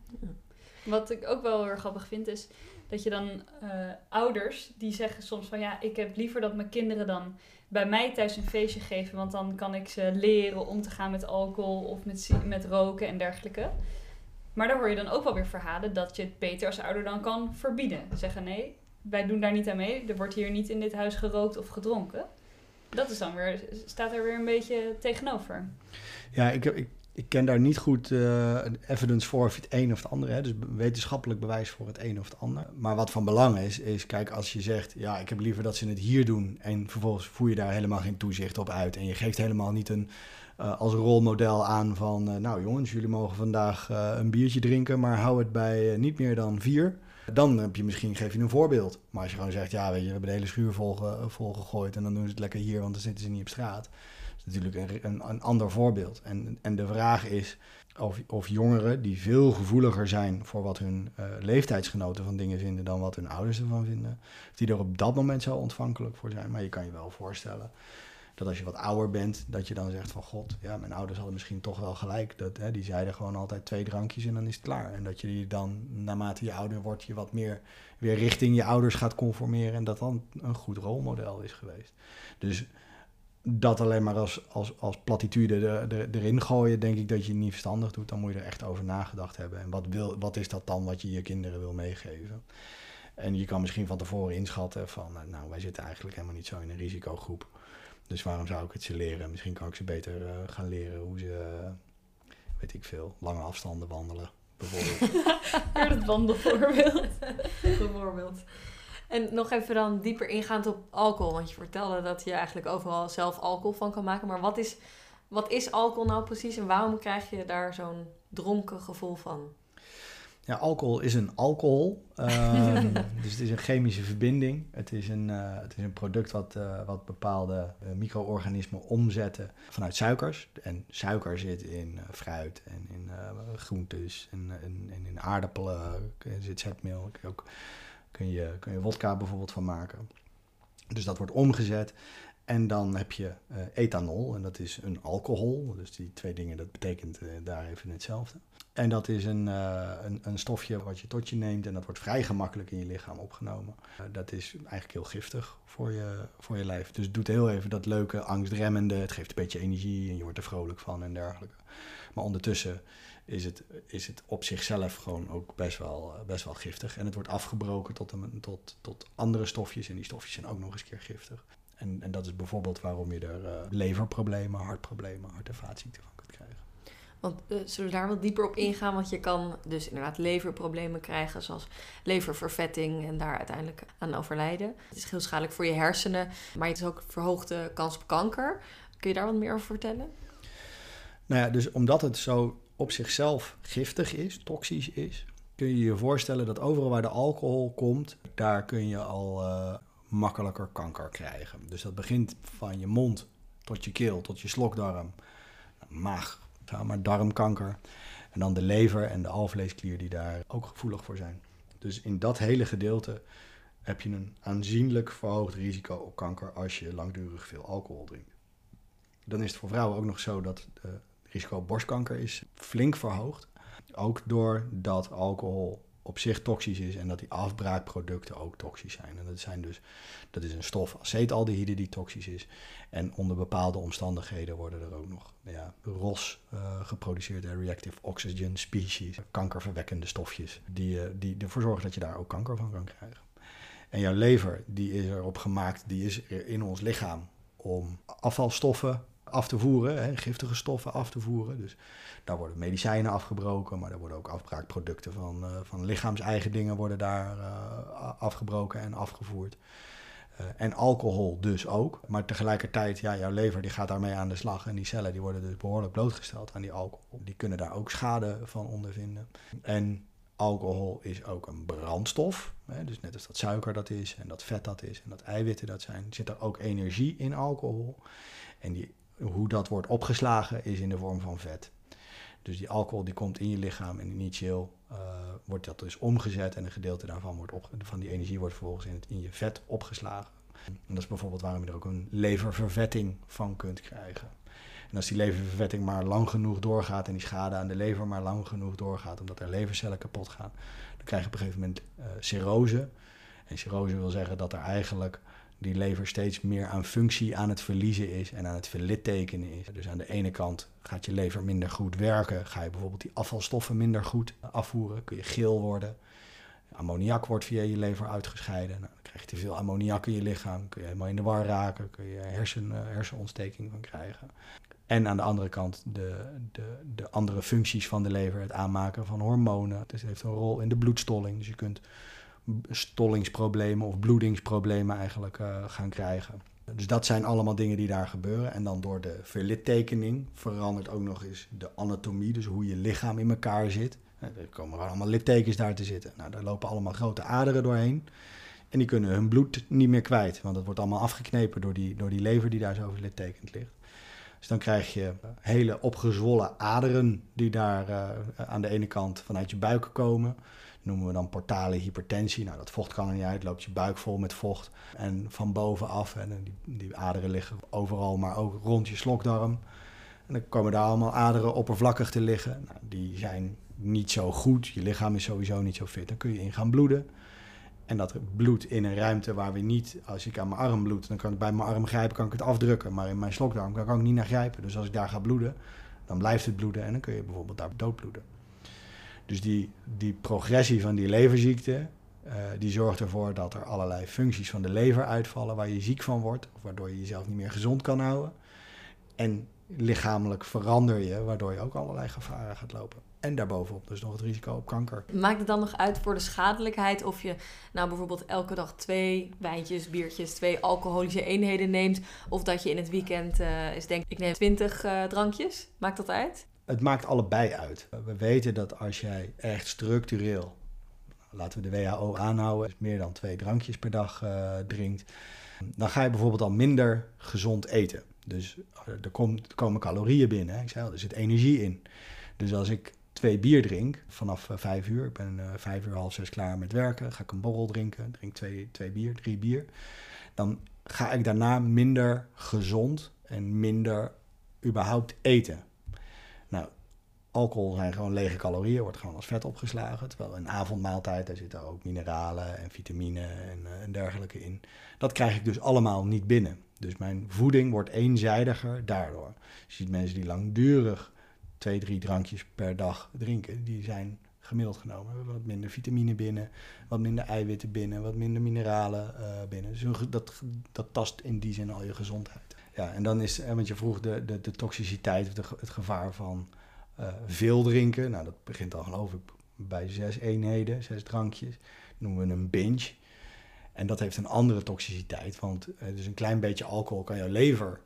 Wat ik ook wel heel grappig vind is dat je dan uh, ouders die zeggen soms van ja, ik heb liever dat mijn kinderen dan bij mij thuis een feestje geven, want dan kan ik ze leren om te gaan met alcohol of met, met roken en dergelijke. Maar daar hoor je dan ook wel weer verhalen dat je het beter als ouder dan kan verbieden. Zeggen nee, wij doen daar niet aan mee. Er wordt hier niet in dit huis gerookt of gedronken. Dat is dan weer, staat er weer een beetje tegenover. Ja, ik, ik, ik ken daar niet goed uh, evidence voor of het een of het andere. Dus wetenschappelijk bewijs voor het een of het ander. Maar wat van belang is, is kijk, als je zegt... ja, ik heb liever dat ze het hier doen... en vervolgens voer je daar helemaal geen toezicht op uit... en je geeft helemaal niet een, uh, als rolmodel aan van... Uh, nou jongens, jullie mogen vandaag een biertje drinken... maar hou het bij niet meer dan vier... Dan heb je misschien, geef je een voorbeeld. Maar als je gewoon zegt, ja weet je, we hebben de hele schuur vol, vol gegooid... en dan doen ze het lekker hier, want dan zitten ze niet op straat natuurlijk een, een, een, ander voorbeeld. En, en de vraag is of, of jongeren die veel gevoeliger zijn voor wat hun uh, leeftijdsgenoten van dingen vinden dan wat hun ouders ervan vinden, die er op dat moment zo ontvankelijk voor zijn. Maar je kan je wel voorstellen dat als je wat ouder bent, dat je dan zegt van god, ja, mijn ouders hadden misschien toch wel gelijk. Dat, hè, die zeiden gewoon altijd twee drankjes en dan is het klaar. En dat je die dan, naarmate je ouder wordt, je wat meer weer richting je ouders gaat conformeren en dat dan een goed rolmodel is geweest. Dus dat alleen maar als, als, als platitude er, erin gooien, denk ik dat je niet verstandig doet. Dan moet je er echt over nagedacht hebben. En wat, wil, wat is dat dan wat je je kinderen wil meegeven? En je kan misschien van tevoren inschatten van, nou, wij zitten eigenlijk helemaal niet zo in een risicogroep. Dus waarom zou ik het ze leren? Misschien kan ik ze beter uh, gaan leren hoe ze, uh, weet ik veel, lange afstanden wandelen, bijvoorbeeld. <laughs> Weer het wandelvoorbeeld. bijvoorbeeld. En nog even dan dieper ingaand op alcohol. Want je vertelde dat je eigenlijk overal zelf alcohol van kan maken. Maar wat is, wat is alcohol nou precies en waarom krijg je daar zo'n dronken gevoel van? Ja, alcohol is een alcohol. Um, <laughs> dus het is een chemische verbinding. Het is een, uh, het is een product wat, uh, wat bepaalde uh, micro-organismen omzetten vanuit suikers. En suiker zit in fruit en in groentes en, en, en, in aardappelen. Er zit zetmeel. Ook kun je, kun je wodka bijvoorbeeld van maken. Dus dat wordt omgezet. En dan heb je uh, ethanol, en dat is een alcohol. Dus die twee dingen, dat betekent uh, daar even hetzelfde. En dat is een, uh, een, een, stofje wat je tot je neemt en dat wordt vrij gemakkelijk in je lichaam opgenomen. dat is eigenlijk heel giftig voor je, voor je lijf. Dus het doet heel even dat leuke angstremmende. Het geeft een beetje energie en je wordt er vrolijk van en dergelijke. Maar ondertussen is het, is het op zichzelf gewoon ook best wel, eh, best wel giftig. En het wordt afgebroken tot, een, tot, tot andere stofjes en die stofjes zijn ook nog eens keer giftig. En, en dat is bijvoorbeeld waarom je er uh, leverproblemen, hartproblemen, hart- en vaatziekten van kunt krijgen. Want uh, zullen we daar wat dieper op ingaan? Want je kan dus inderdaad leverproblemen krijgen, zoals leververvetting en daar uiteindelijk aan overlijden. Het is heel schadelijk voor je hersenen, maar het is ook verhoogde kans op kanker. Kun je daar wat meer over vertellen? Nou ja, dus omdat het zo op zichzelf giftig is, toxisch is, kun je je voorstellen dat overal waar de alcohol komt, daar kun je al uh, makkelijker kanker krijgen. Dus dat begint van je mond tot je keel, tot je slokdarm, maag, maar darmkanker. En dan de lever en de alvleesklier die daar ook gevoelig voor zijn. Dus in dat hele gedeelte heb je een aanzienlijk verhoogd risico op kanker als je langdurig veel alcohol drinkt. Dan is het voor vrouwen ook nog zo dat de risico op borstkanker is flink verhoogd. Ook doordat alcohol op zich toxisch is en dat die afbraakproducten ook toxisch zijn. En dat, zijn dus, dat is een stof acetaldehyde die toxisch is. En onder bepaalde omstandigheden worden er ook nog ja, ROS uh, geproduceerd, reactive oxygen species, kankerverwekkende stofjes, die, uh, die ervoor zorgen dat je daar ook kanker van kan krijgen. En jouw lever, die is erop gemaakt, die is in ons lichaam om afvalstoffen af te voeren, hè, giftige stoffen af te voeren. Dus daar worden medicijnen afgebroken, maar er worden ook afbraakproducten van, uh, van lichaams-eigen dingen worden daar uh, afgebroken en afgevoerd. Uh, en alcohol dus ook. Maar tegelijkertijd, ja, jouw lever die gaat daarmee aan de slag. En die cellen die worden dus behoorlijk blootgesteld aan die alcohol. Die kunnen daar ook schade van ondervinden. En alcohol is ook een brandstof. Hè, dus net als dat suiker dat is en dat vet dat is en dat eiwitten dat zijn, zit er ook energie in alcohol. En die hoe dat wordt opgeslagen is in de vorm van vet. Dus die alcohol die komt in je lichaam en initieel uh, wordt dat dus omgezet en een gedeelte daarvan wordt van die energie wordt vervolgens in je vet opgeslagen. En dat is bijvoorbeeld waarom je er ook een leververvetting van kunt krijgen. En als die leververvetting maar lang genoeg doorgaat en die schade aan de lever maar lang genoeg doorgaat, omdat er levercellen kapot gaan, dan krijg je op een gegeven moment uh, cirrose. En cirrose wil zeggen dat er eigenlijk die lever steeds meer aan functie aan het verliezen is en aan het verlittekenen is. Dus aan de ene kant gaat je lever minder goed werken, ga je bijvoorbeeld die afvalstoffen minder goed afvoeren, kun je geel worden. Ammoniak wordt via je lever uitgescheiden. Nou, dan krijg je te veel ammoniak in je lichaam, kun je helemaal in de war raken, kun je hersen, eh, hersenontsteking van krijgen. En aan de andere kant de, de, de andere functies van de lever, het aanmaken van hormonen. Het heeft een rol in de bloedstolling. Dus je kunt stollingsproblemen of bloedingsproblemen eigenlijk uh, gaan krijgen. Dus dat zijn allemaal dingen die daar gebeuren. En dan door de verlittekening verandert ook nog eens de anatomie, dus hoe je lichaam in elkaar zit. Er komen allemaal littekens daar te zitten. Nou, daar lopen allemaal grote aderen doorheen. En die kunnen hun bloed niet meer kwijt, want dat wordt allemaal afgeknepen door die, door die lever die daar zo verlittekend ligt. Dus dan krijg je hele opgezwollen aderen die daar uh, aan de ene kant vanuit je buik komen noemen we dan portale hypertensie. Nou, dat vocht kan er niet uit, loopt je buik vol met vocht. En van bovenaf, en die, die aderen liggen overal, maar ook rond je slokdarm. En dan komen daar allemaal aderen oppervlakkig te liggen. Nou, die zijn niet zo goed, je lichaam is sowieso niet zo fit. Dan kun je in gaan bloeden. En dat bloed in een ruimte waar we niet, als ik aan mijn arm bloed, dan kan ik bij mijn arm grijpen, kan ik het afdrukken. Maar in mijn slokdarm kan ik ook niet naar grijpen. Dus als ik daar ga bloeden, dan blijft het bloeden en dan kun je bijvoorbeeld daar doodbloeden. Dus die, die progressie van die leverziekte, uh, die zorgt ervoor dat er allerlei functies van de lever uitvallen waar je ziek van wordt, of waardoor je jezelf niet meer gezond kan houden. En lichamelijk verander je, waardoor je ook allerlei gevaren gaat lopen. En daarbovenop dus nog het risico op kanker. Maakt het dan nog uit voor de schadelijkheid of je nou bijvoorbeeld elke dag twee wijntjes, biertjes, twee alcoholische eenheden neemt, of dat je in het weekend uh, is denk ik neem 20 uh, drankjes? Maakt dat uit? Het maakt allebei uit. We weten dat als jij echt structureel, laten we de WHO aanhouden, meer dan twee drankjes per dag uh, drinkt, dan ga je bijvoorbeeld al minder gezond eten. Dus eh, er, komt, komen calorieën binnen. Hè? Ik zei er zit energie in. Dus als ik twee bier drink vanaf uh, vijf uur, ik ben vijf uur, half zes klaar met werken, ga ik een borrel drinken, drink twee, twee bier, drie bier, dan ga ik daarna minder gezond en minder überhaupt eten. Nou, alcohol zijn gewoon lege calorieën, wordt gewoon als vet opgeslagen. Terwijl een avondmaaltijd, daar zitten ook mineralen en vitamine en, uh, en dergelijke in. Dat krijg ik dus allemaal niet binnen. Dus mijn voeding wordt eenzijdiger daardoor. Je ziet mensen die langdurig twee, drie drankjes per dag drinken, die zijn gemiddeld genomen wat minder vitamine binnen, wat minder eiwitten binnen, wat minder mineralen uh, binnen. Dus dat, dat tast in die zin al je gezondheid. Ja, en dan is, want je vroeg de, de, de toxiciteit of de, het gevaar van uh, veel drinken. Nou, dat begint al geloof ik bij zes eenheden, zes drankjes. Dat noemen we een binge. En dat heeft een andere toxiciteit, want uh, dus een klein beetje alcohol kan jouw lever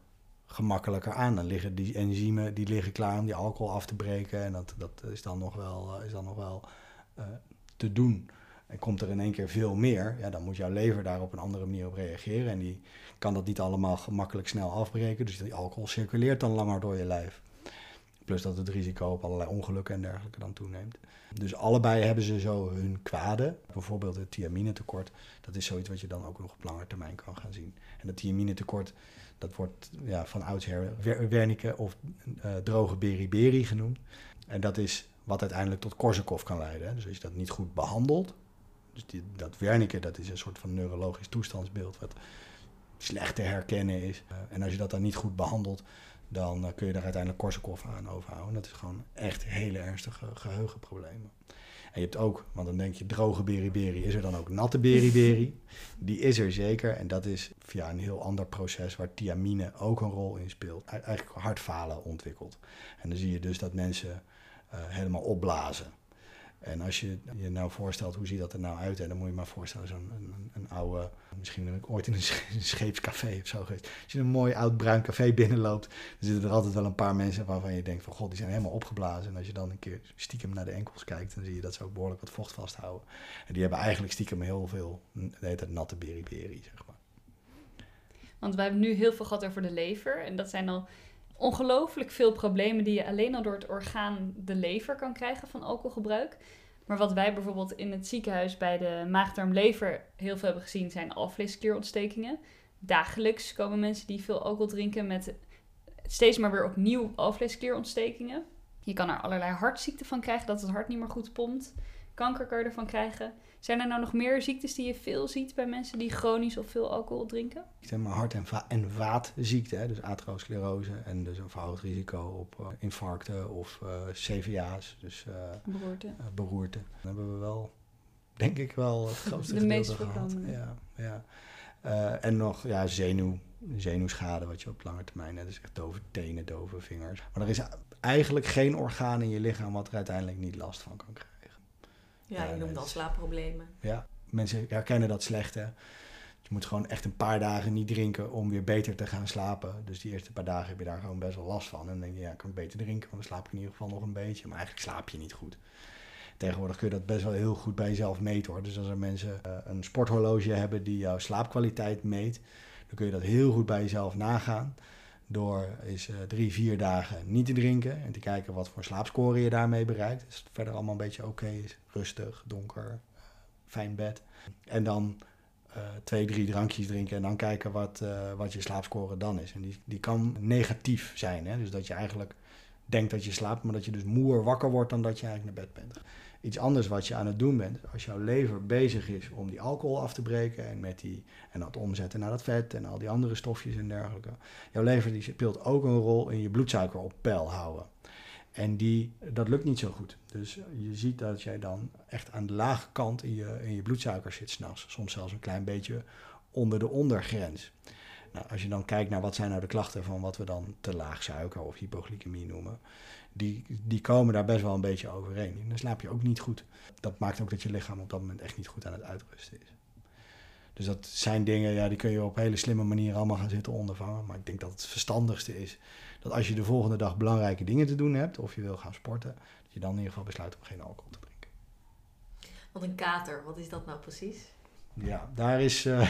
gemakkelijker aan. Dan liggen die enzymen die liggen klaar om die alcohol af te breken. En dat, dat is dan nog wel, is dan nog wel te doen. En komt er in één keer veel meer, ja, dan moet jouw lever daar op een andere manier op reageren. En die kan dat niet allemaal gemakkelijk snel afbreken. Dus die alcohol circuleert dan langer door je lijf. Plus dat het risico op allerlei ongelukken en dergelijke dan toeneemt. Dus allebei hebben ze zo hun kwade. Bijvoorbeeld het thiaminetekort. Dat is zoiets wat je dan ook nog op lange termijn kan gaan zien. En dat thiaminetekort, dat wordt ja, van oudsher Wernicke of uh, droge beriberi genoemd. En dat is wat uiteindelijk tot Korsakoff kan leiden. Dus als je dat niet goed behandelt. Dus die, dat Wernicke, dat is een soort van neurologisch toestandsbeeld wat slecht te herkennen is. Uh, en als je dat dan niet goed behandelt, dan uh, kun je daar uiteindelijk Korsakoff aan overhouden. Dat is gewoon echt hele ernstige geheugenproblemen. En je hebt ook, want dan denk je droge beriberi, is er dan ook natte beriberi? <laughs> Die is er zeker en dat is via een heel ander proces waar thiamine ook een rol in speelt. Eigenlijk hartfalen ontwikkelt. En dan zie je dus dat mensen uh, helemaal opblazen. En als je je nou voorstelt, hoe ziet dat er nou uit? En dan moet je maar voorstellen, zo'n een, een, oude, misschien heb ik ooit in een scheepscafé of zo geweest. Als je een mooi oud bruin café binnenloopt, dan zitten er altijd wel een paar mensen waarvan je denkt van, god, die zijn helemaal opgeblazen. En als je dan een keer stiekem naar de enkels kijkt, dan zie je dat ze ook behoorlijk wat vocht vasthouden. En die hebben eigenlijk stiekem heel veel, heet het natte beriberi, zeg maar. Want we hebben nu heel veel gehad over de lever. En dat zijn al ongelooflijk veel problemen die je alleen al door het orgaan de lever kan krijgen van alcoholgebruik. Maar wat wij bijvoorbeeld in het ziekenhuis bij de maagdarm-lever heel veel hebben gezien, zijn alvleesklierontstekingen. Dagelijks komen mensen die veel alcohol drinken met steeds maar weer opnieuw alvleesklierontstekingen. Je kan er allerlei hartziekten van krijgen, dat het hart niet meer goed pompt. Kanker kan je ervan krijgen. Zijn er nou nog meer ziektes die je veel ziet bij mensen die chronisch of veel alcohol drinken? Maar hart- en, va- en vaatziekten, hè, dus atherosclerose en dus een verhoogd risico op uh, infarcten of uh, CVA's, dus uh, beroerte. beroerte. Dan hebben we wel, denk ik wel, het <laughs> grootste De meest gehad. voorkomende. Ja, ja. En nog ja, zenuw, zenuwschade, wat je op lange termijn hebt. Dus echt dove tenen, dove vingers. Maar er is eigenlijk geen orgaan in je lichaam wat er uiteindelijk niet last van kan krijgen. Ja, je noemt dan slaapproblemen. Ja, mensen herkennen dat slecht. Hè? Je moet gewoon echt een paar dagen niet drinken om weer beter te gaan slapen. Dus die eerste paar dagen heb je daar gewoon best wel last van. En dan denk je, ja, kan ik beter drinken, want dan slaap ik in ieder geval nog een beetje. Maar eigenlijk slaap je niet goed. Tegenwoordig kun je dat best wel heel goed bij jezelf meten hoor. Dus als er mensen uh, een sporthorloge hebben die jouw slaapkwaliteit meet, dan kun je dat heel goed bij jezelf nagaan. Door eens uh, drie, vier dagen niet te drinken en te kijken wat voor slaapscore je daarmee bereikt. Dus het verder allemaal een beetje oké is. Rustig, donker, uh, fijn bed. En dan uh, twee, drie drankjes drinken en dan kijken wat, wat je slaapscore dan is. En die, die kan negatief zijn. Hè? Dus dat je eigenlijk denkt dat je slaapt, maar dat je dus moer wakker wordt dan dat je eigenlijk naar bed bent. Iets anders wat je aan het doen bent, als jouw lever bezig is om die alcohol af te breken en, met die, en dat omzetten naar dat vet en al die andere stofjes en dergelijke. Jouw lever die speelt ook een rol in je bloedsuiker op peil houden. En die, dat lukt niet zo goed. Dus je ziet dat jij dan echt aan de lage kant in je, in je bloedsuiker zit s'nachts. Soms zelfs een klein beetje onder de ondergrens. Nou, als je dan kijkt naar wat zijn nou de klachten van wat we dan te laag suiker of hypoglycemie noemen, die, die komen daar best wel een beetje overeen. En dan slaap je ook niet goed. Dat maakt ook dat je lichaam op dat moment echt niet goed aan het uitrusten is. Dus dat zijn dingen, ja, die kun je op hele slimme manier allemaal gaan zitten ondervangen. Maar ik denk dat het verstandigste is dat als je de volgende dag belangrijke dingen te doen hebt, of je wil gaan sporten, dat je dan in ieder geval besluit om geen alcohol te drinken. Want een kater, wat is dat nou precies? Ja, daar is, uh, <laughs>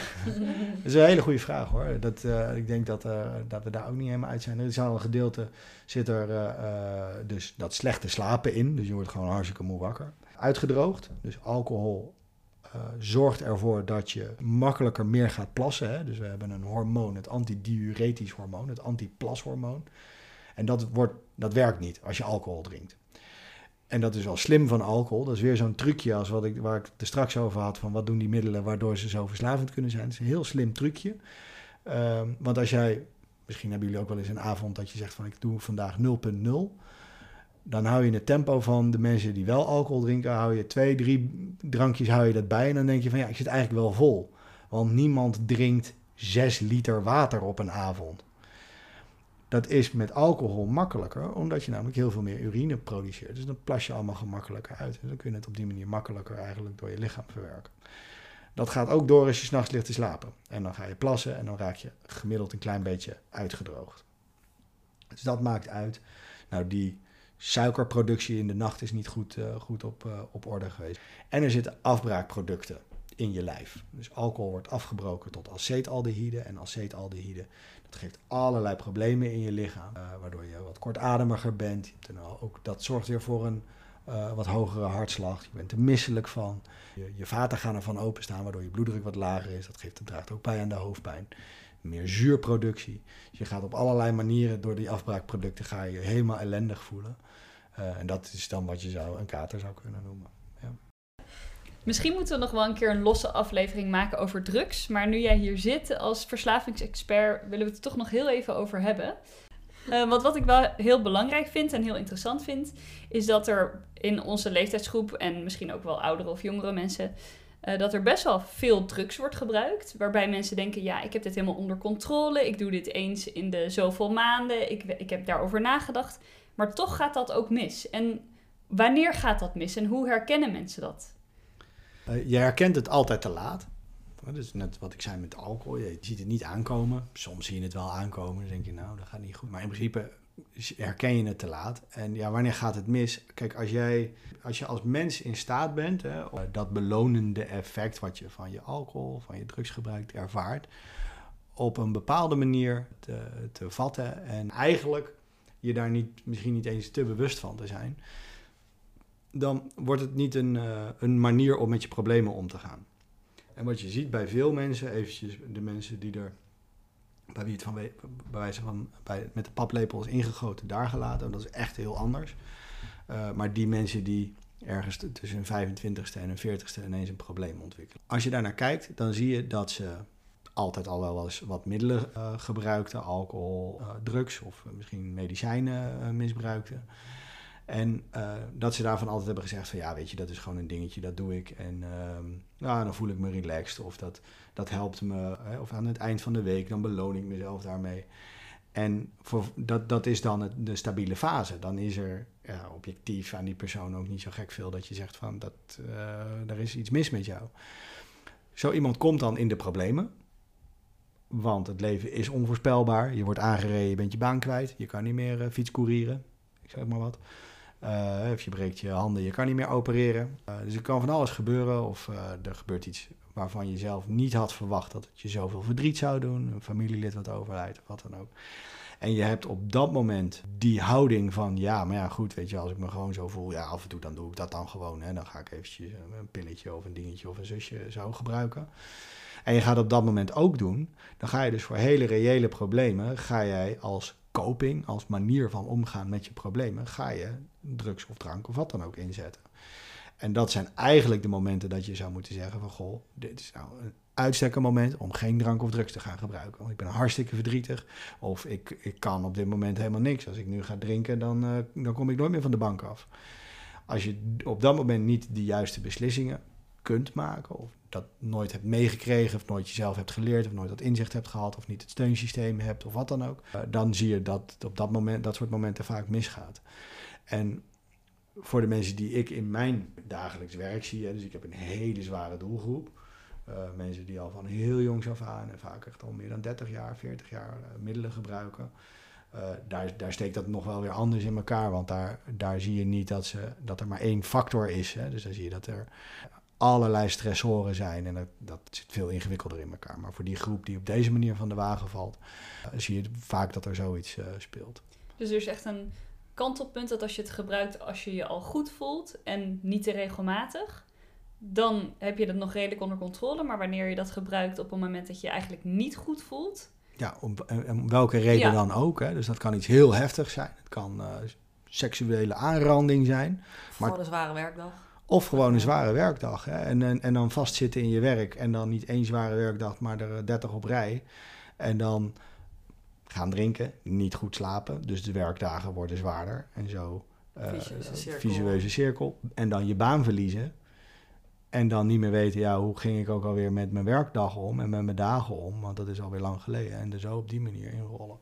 dat is een hele goede vraag hoor. Dat, uh, ik denk dat, uh, dat we daar ook niet helemaal uit zijn. Er is al een gedeelte, zit er dus dat slechte slapen in. Dus je wordt gewoon hartstikke moe wakker. Uitgedroogd, dus alcohol zorgt ervoor dat je makkelijker meer gaat plassen. Hè? Dus we hebben een hormoon, het antidiuretisch hormoon, het antiplashormoon. En dat, wordt, dat werkt niet als je alcohol drinkt. En dat is wel slim van alcohol. Dat is weer zo'n trucje als wat ik, waar ik het straks over had. Van wat doen die middelen waardoor ze zo verslavend kunnen zijn. Het is een heel slim trucje. Um, want als jij, misschien hebben jullie ook wel eens een avond dat je zegt van ik doe vandaag 0.0. Dan hou je het tempo van de mensen die wel alcohol drinken. Hou je twee, drie drankjes hou je dat bij. En dan denk je van ja, ik zit eigenlijk wel vol. Want niemand drinkt 6 liter water op een avond. Dat is met alcohol makkelijker, omdat je namelijk heel veel meer urine produceert. Dus dan plas je allemaal gemakkelijker uit. En dan kun je het op die manier makkelijker eigenlijk door je lichaam verwerken. Dat gaat ook door als je s'nachts ligt te slapen. En dan ga je plassen en dan raak je gemiddeld een klein beetje uitgedroogd. Dus dat maakt uit. Nou, die suikerproductie in de nacht is niet goed, uh, goed op, uh, op orde geweest. En er zitten afbraakproducten in je lijf. Dus alcohol wordt afgebroken tot acetaldehyde. En acetaldehyde dat geeft allerlei problemen in je lichaam, uh, waardoor je wat kortademiger bent. Je hebt ook, dat zorgt weer voor een uh, wat hogere hartslag. Je bent er misselijk van. Je, je vaten gaan ervan openstaan, waardoor je bloeddruk wat lager is. Dat geeft, dat draagt ook bij aan de hoofdpijn. Meer zuurproductie. Je gaat op allerlei manieren door die afbraakproducten ga je, helemaal ellendig voelen. Uh, en dat is dan wat je zou een kater zou kunnen noemen. Misschien moeten we nog wel een keer een losse aflevering maken over drugs. Maar nu jij hier zit als verslavingsexpert, willen we het toch nog heel even over hebben. Uh, want wat ik wel heel belangrijk vind en heel interessant vind, is dat er in onze leeftijdsgroep en misschien ook wel oudere of jongere mensen, uh, dat er best wel veel drugs wordt gebruikt. Waarbij mensen denken, ja, ik heb dit helemaal onder controle, ik doe dit eens in de zoveel maanden, ik, ik heb daarover nagedacht. Maar toch gaat dat ook mis. En wanneer gaat dat mis en hoe herkennen mensen dat? Uh, je herkent het altijd te laat. Dat is net wat ik zei met alcohol. Je ziet het niet aankomen. Soms zie je het wel aankomen. Dan denk je, nou, dat gaat niet goed. Maar in principe herken je het te laat. En ja, wanneer gaat het mis? Kijk, als, jij, als je als mens in staat bent, hè, dat belonende effect wat je van je alcohol, van je drugsgebruik ervaart, op een bepaalde manier te, te vatten en eigenlijk je daar niet, misschien niet eens te bewust van te zijn, dan wordt het niet een, uh, een manier om met je problemen om te gaan. En wat je ziet bij veel mensen, eventjes de mensen die er, bij wie het van, bij wijze van bij, met de paplepel is ingegoten, daar gelaten, dat is echt heel anders. Uh, maar die mensen die ergens tussen een 25ste en een 40ste ineens een probleem ontwikkelen. Als je daarnaar kijkt, dan zie je dat ze altijd al wel eens wat middelen eh, gebruikten, alcohol, eh, drugs of misschien medicijnen eh, misbruikten. En eh, dat ze daarvan altijd hebben gezegd van ja, weet je, dat is gewoon een dingetje, dat doe ik. En ehm, nou, dan voel ik me relaxed of dat, dat helpt me. Hè, of aan het eind van de week, dan beloon ik mezelf daarmee. En voor, dat, dat is dan de stabiele fase. Dan is er objectief aan die persoon ook niet zo gek veel dat je zegt van dat, eh er is iets mis met jou. Zo iemand komt dan in de problemen. Want het leven is onvoorspelbaar. Je wordt aangereden, je bent je baan kwijt. Je kan niet meer uh, fietscourieren. Ik zeg maar wat. Uh, of je breekt je handen, je kan niet meer opereren. Uh, dus er kan van alles gebeuren. Of uh, er gebeurt iets waarvan je zelf niet had verwacht dat het je zoveel verdriet zou doen. Een familielid wat overlijdt of wat dan ook. En je hebt op dat moment die houding van... ja, maar ja, goed, weet je, als ik me gewoon zo voel... ja, af en toe dan doe ik dat dan gewoon. Hè. Dan ga ik eventjes een pilletje of een dingetje of een zusje zo gebruiken. En je gaat op dat moment ook doen... dan ga je dus voor hele reële problemen... ga jij als coping, als manier van omgaan met je problemen... ga je drugs of drank of wat dan ook inzetten. En dat zijn eigenlijk de momenten dat je zou moeten zeggen van... goh, dit is nou een uitstekend moment om geen drank of drugs te gaan gebruiken. Want ik ben hartstikke verdrietig. Of ik, ik kan op dit moment helemaal niks. Als ik nu ga drinken, dan, uh, dan kom ik nooit meer van de bank af. Als je op dat moment niet de juiste beslissingen kunt maken... of dat nooit hebt meegekregen... of nooit jezelf hebt geleerd... of nooit dat inzicht hebt gehad... of niet het steunsysteem hebt of wat dan ook... Uh, dan zie je dat op dat, moment, dat soort momenten vaak misgaat. En voor de mensen die ik in mijn dagelijks werk zie... Hè, dus ik heb een hele zware doelgroep... Uh, mensen die al van heel jongs af aan en vaak echt al meer dan 30 jaar, 40 jaar uh, middelen gebruiken. Uh, daar, daar steekt dat nog wel weer anders in elkaar, want daar, daar zie je niet dat, ze, dat er maar één factor is. Hè? Dus dan zie je dat er allerlei stressoren zijn en dat, dat zit veel ingewikkelder in elkaar. Maar voor die groep die op deze manier van de wagen valt, zie je vaak dat er zoiets speelt. Dus er is echt een kantelpunt dat als je het gebruikt als je je al goed voelt en niet te regelmatig, dan heb je dat nog redelijk onder controle. Maar wanneer je dat gebruikt op een moment dat je je eigenlijk niet goed voelt. Ja, om, om welke reden ja. dan ook. Hè? Dus dat kan iets heel heftigs zijn. Het kan uh, seksuele aanranding zijn. Of maar, gewoon een zware werkdag. Of gewoon een zware werkdag. Hè? En, en, en dan vastzitten in je werk. En dan niet één zware werkdag, maar er 30 op rij. En dan gaan drinken, niet goed slapen. Dus de werkdagen worden zwaarder. En zo uh, visueuze, cirkel. visueuze cirkel. En dan je baan verliezen. En dan niet meer weten, ja, hoe ging ik ook alweer met mijn werkdag om en met mijn dagen om. Want dat is alweer lang geleden. En er zo op die manier inrollen.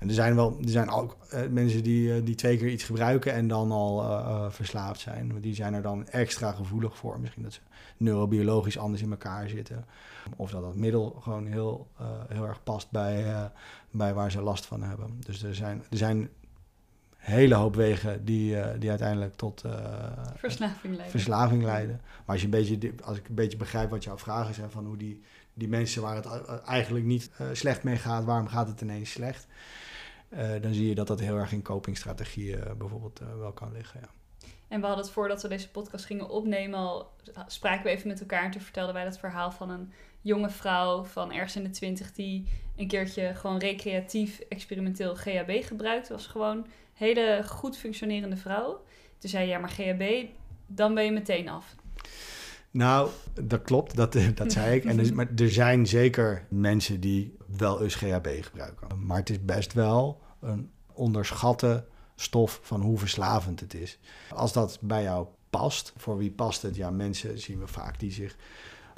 En er zijn wel, er zijn ook uh, mensen die, uh, die twee keer iets gebruiken en dan al uh, verslaafd zijn. Die zijn er dan extra gevoelig voor. Misschien dat ze neurobiologisch anders in elkaar zitten. Of dat dat middel gewoon heel, heel erg past bij, bij waar ze last van hebben. Dus er zijn, er zijn hele hoop wegen die, uh, die uiteindelijk tot uh, verslaving, leiden. verslaving leiden. Maar als, je een beetje, als ik een beetje begrijp wat jouw vraag is, hè, van hoe die, die mensen waar het eigenlijk niet uh, slecht mee gaat, waarom gaat het ineens slecht? Dan zie je dat dat heel erg in copingstrategieën bijvoorbeeld wel kan liggen. Ja. En we hadden het voordat we deze podcast gingen opnemen al, spraken we even met elkaar en toen vertelden wij dat verhaal van een jonge vrouw van ergens in de twintig die een keertje gewoon recreatief experimenteel GHB gebruikt. was gewoon hele goed functionerende vrouw. Toen zei je, ja, maar GHB, dan ben je meteen af. Nou, dat klopt, dat, dat zei ik. En er, <laughs> maar er zijn zeker mensen die wel eens GHB gebruiken. Maar het is best wel een onderschatte stof van hoe verslavend het is. Als dat bij jou past, voor wie past het? Ja, mensen zien we vaak die zich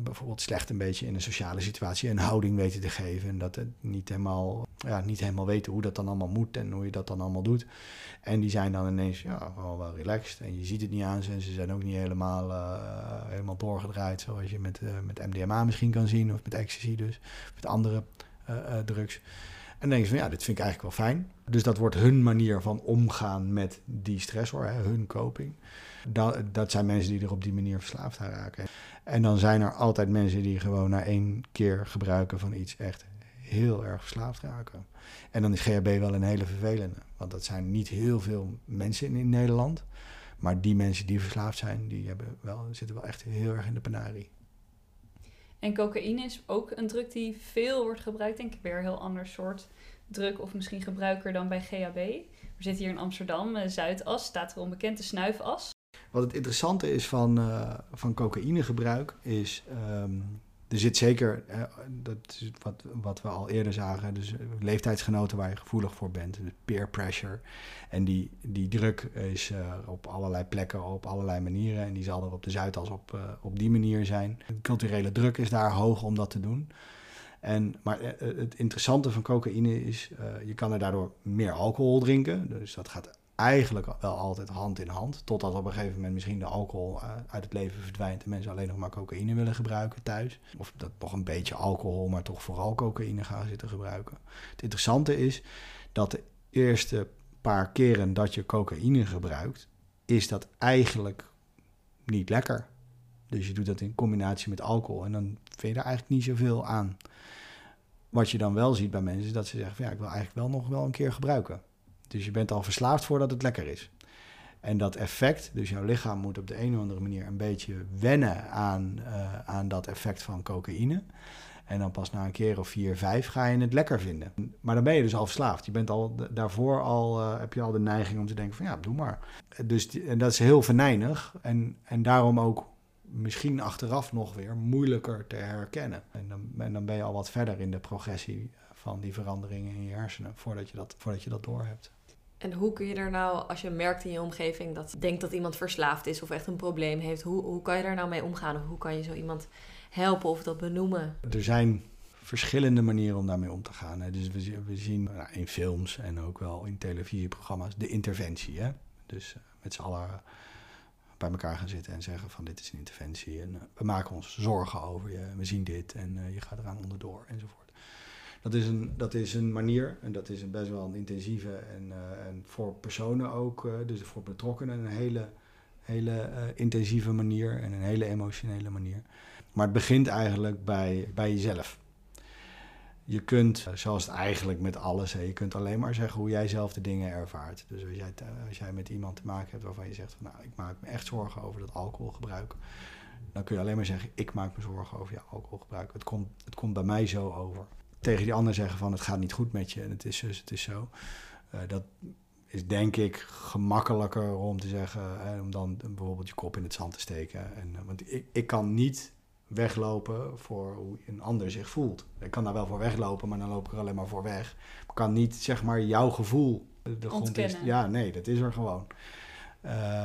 bijvoorbeeld slecht een beetje in een sociale situatie een houding weten te geven. En dat het niet helemaal, ja, niet helemaal weten hoe dat dan allemaal moet en hoe je dat dan allemaal doet. En die zijn dan ineens ja, gewoon wel relaxed. En je ziet het niet aan ze. En ze zijn ook niet helemaal, uh, helemaal doorgedraaid zoals je met, uh, met MDMA misschien kan zien. Of met ecstasy dus. Met andere uh, drugs. En dan denk je van ja, dit vind ik eigenlijk wel fijn. Dus dat wordt hun manier van omgaan met die stressor, hè, hun coping. Dat, dat zijn mensen die er op die manier verslaafd aan raken. En dan zijn er altijd mensen die gewoon na één keer gebruiken van iets echt heel erg verslaafd raken. En dan is GHB wel een hele vervelende. Want dat zijn niet heel veel mensen in, in Nederland. Maar die mensen die verslaafd zijn, die hebben wel, zitten wel echt heel erg in de penarie. En cocaïne is ook een drug die veel wordt gebruikt. Denk ik weer een heel ander soort druk of misschien gebruiker dan bij GHB. We zitten hier in Amsterdam, Zuidas, staat er onbekend de snuifas. Wat het interessante is van, uh, van cocaïnegebruik is... ehm, er zit zeker, eh, dat is wat, wat we al eerder zagen, dus leeftijdsgenoten waar je gevoelig voor bent, dus peer pressure. En die, die druk is uh, op allerlei plekken, op allerlei manieren. En die zal er op de Zuidas op, uh, op die manier zijn. De culturele druk is daar hoog om dat te doen. En, maar het interessante van cocaïne is, je kan er daardoor meer alcohol drinken. Dus dat gaat eigenlijk wel altijd hand in hand. Totdat op een gegeven moment misschien de alcohol eh, uit het leven verdwijnt en mensen alleen nog maar cocaïne willen gebruiken thuis. Of dat nog een beetje alcohol, maar toch vooral cocaïne gaan zitten gebruiken. Het interessante is dat de eerste paar keren dat je cocaïne gebruikt, is dat eigenlijk niet lekker. Dus je doet dat in combinatie met alcohol en dan vind je er eigenlijk niet zoveel aan. Wat je dan wel ziet bij mensen is dat ze zeggen van ja, ik wil eigenlijk wel nog wel een keer gebruiken. Dus je bent al verslaafd voordat het lekker is. En dat effect, dus jouw lichaam moet op de een of andere manier een beetje wennen aan, uh, aan dat effect van cocaïne. En dan pas na een keer of vier, vijf ga je het lekker vinden. Maar dan ben je dus al verslaafd. Je bent al daarvoor al, uh, heb je al de neiging om te denken van ja, doe maar. Dus en dat is heel venijnig. En, en daarom ook misschien achteraf nog weer moeilijker te herkennen. En dan, en dan ben je al wat verder in de progressie van die veranderingen in je hersenen voordat je dat, voordat je dat doorhebt. En hoe kun je er nou, als je merkt in je omgeving dat je denkt dat iemand verslaafd is of echt een probleem heeft, hoe, hoe kan je daar nou mee omgaan? Of hoe kan je zo iemand helpen of dat benoemen? Er zijn verschillende manieren om daarmee om te gaan. Hè. Dus we, we zien nou, in films en ook wel in televisieprogramma's de interventie. Hè? Dus uh, met z'n allen bij elkaar gaan zitten en zeggen van dit is een interventie en uh, we maken ons zorgen over je, we zien dit en uh, je gaat eraan onderdoor enzovoort. Dat is een, dat is een manier en dat is best wel een intensieve en, uh, en voor personen ook, uh, dus voor betrokkenen, een hele, hele uh, intensieve manier en een hele emotionele manier. Maar het begint eigenlijk bij, bij jezelf. Je kunt, zoals het eigenlijk met alles, je kunt alleen maar zeggen hoe jij zelf de dingen ervaart. Dus als jij, als jij met iemand te maken hebt waarvan je zegt van nou, ik maak me echt zorgen over dat alcoholgebruik. Dan kun je alleen maar zeggen, ik maak me zorgen over je alcoholgebruik. Het komt, het komt bij mij zo over tegen die ander zeggen van het gaat niet goed met je en het is dus, het is zo. Uh, dat is denk ik gemakkelijker om te zeggen, hè, om dan bijvoorbeeld je kop in het zand te steken. En, want ik, ik kan niet weglopen voor hoe een ander zich voelt. Ik kan daar wel voor weglopen, maar dan loop ik er alleen maar voor weg. Ik kan niet zeg maar jouw gevoel de grond is. Ja, nee, dat is er gewoon.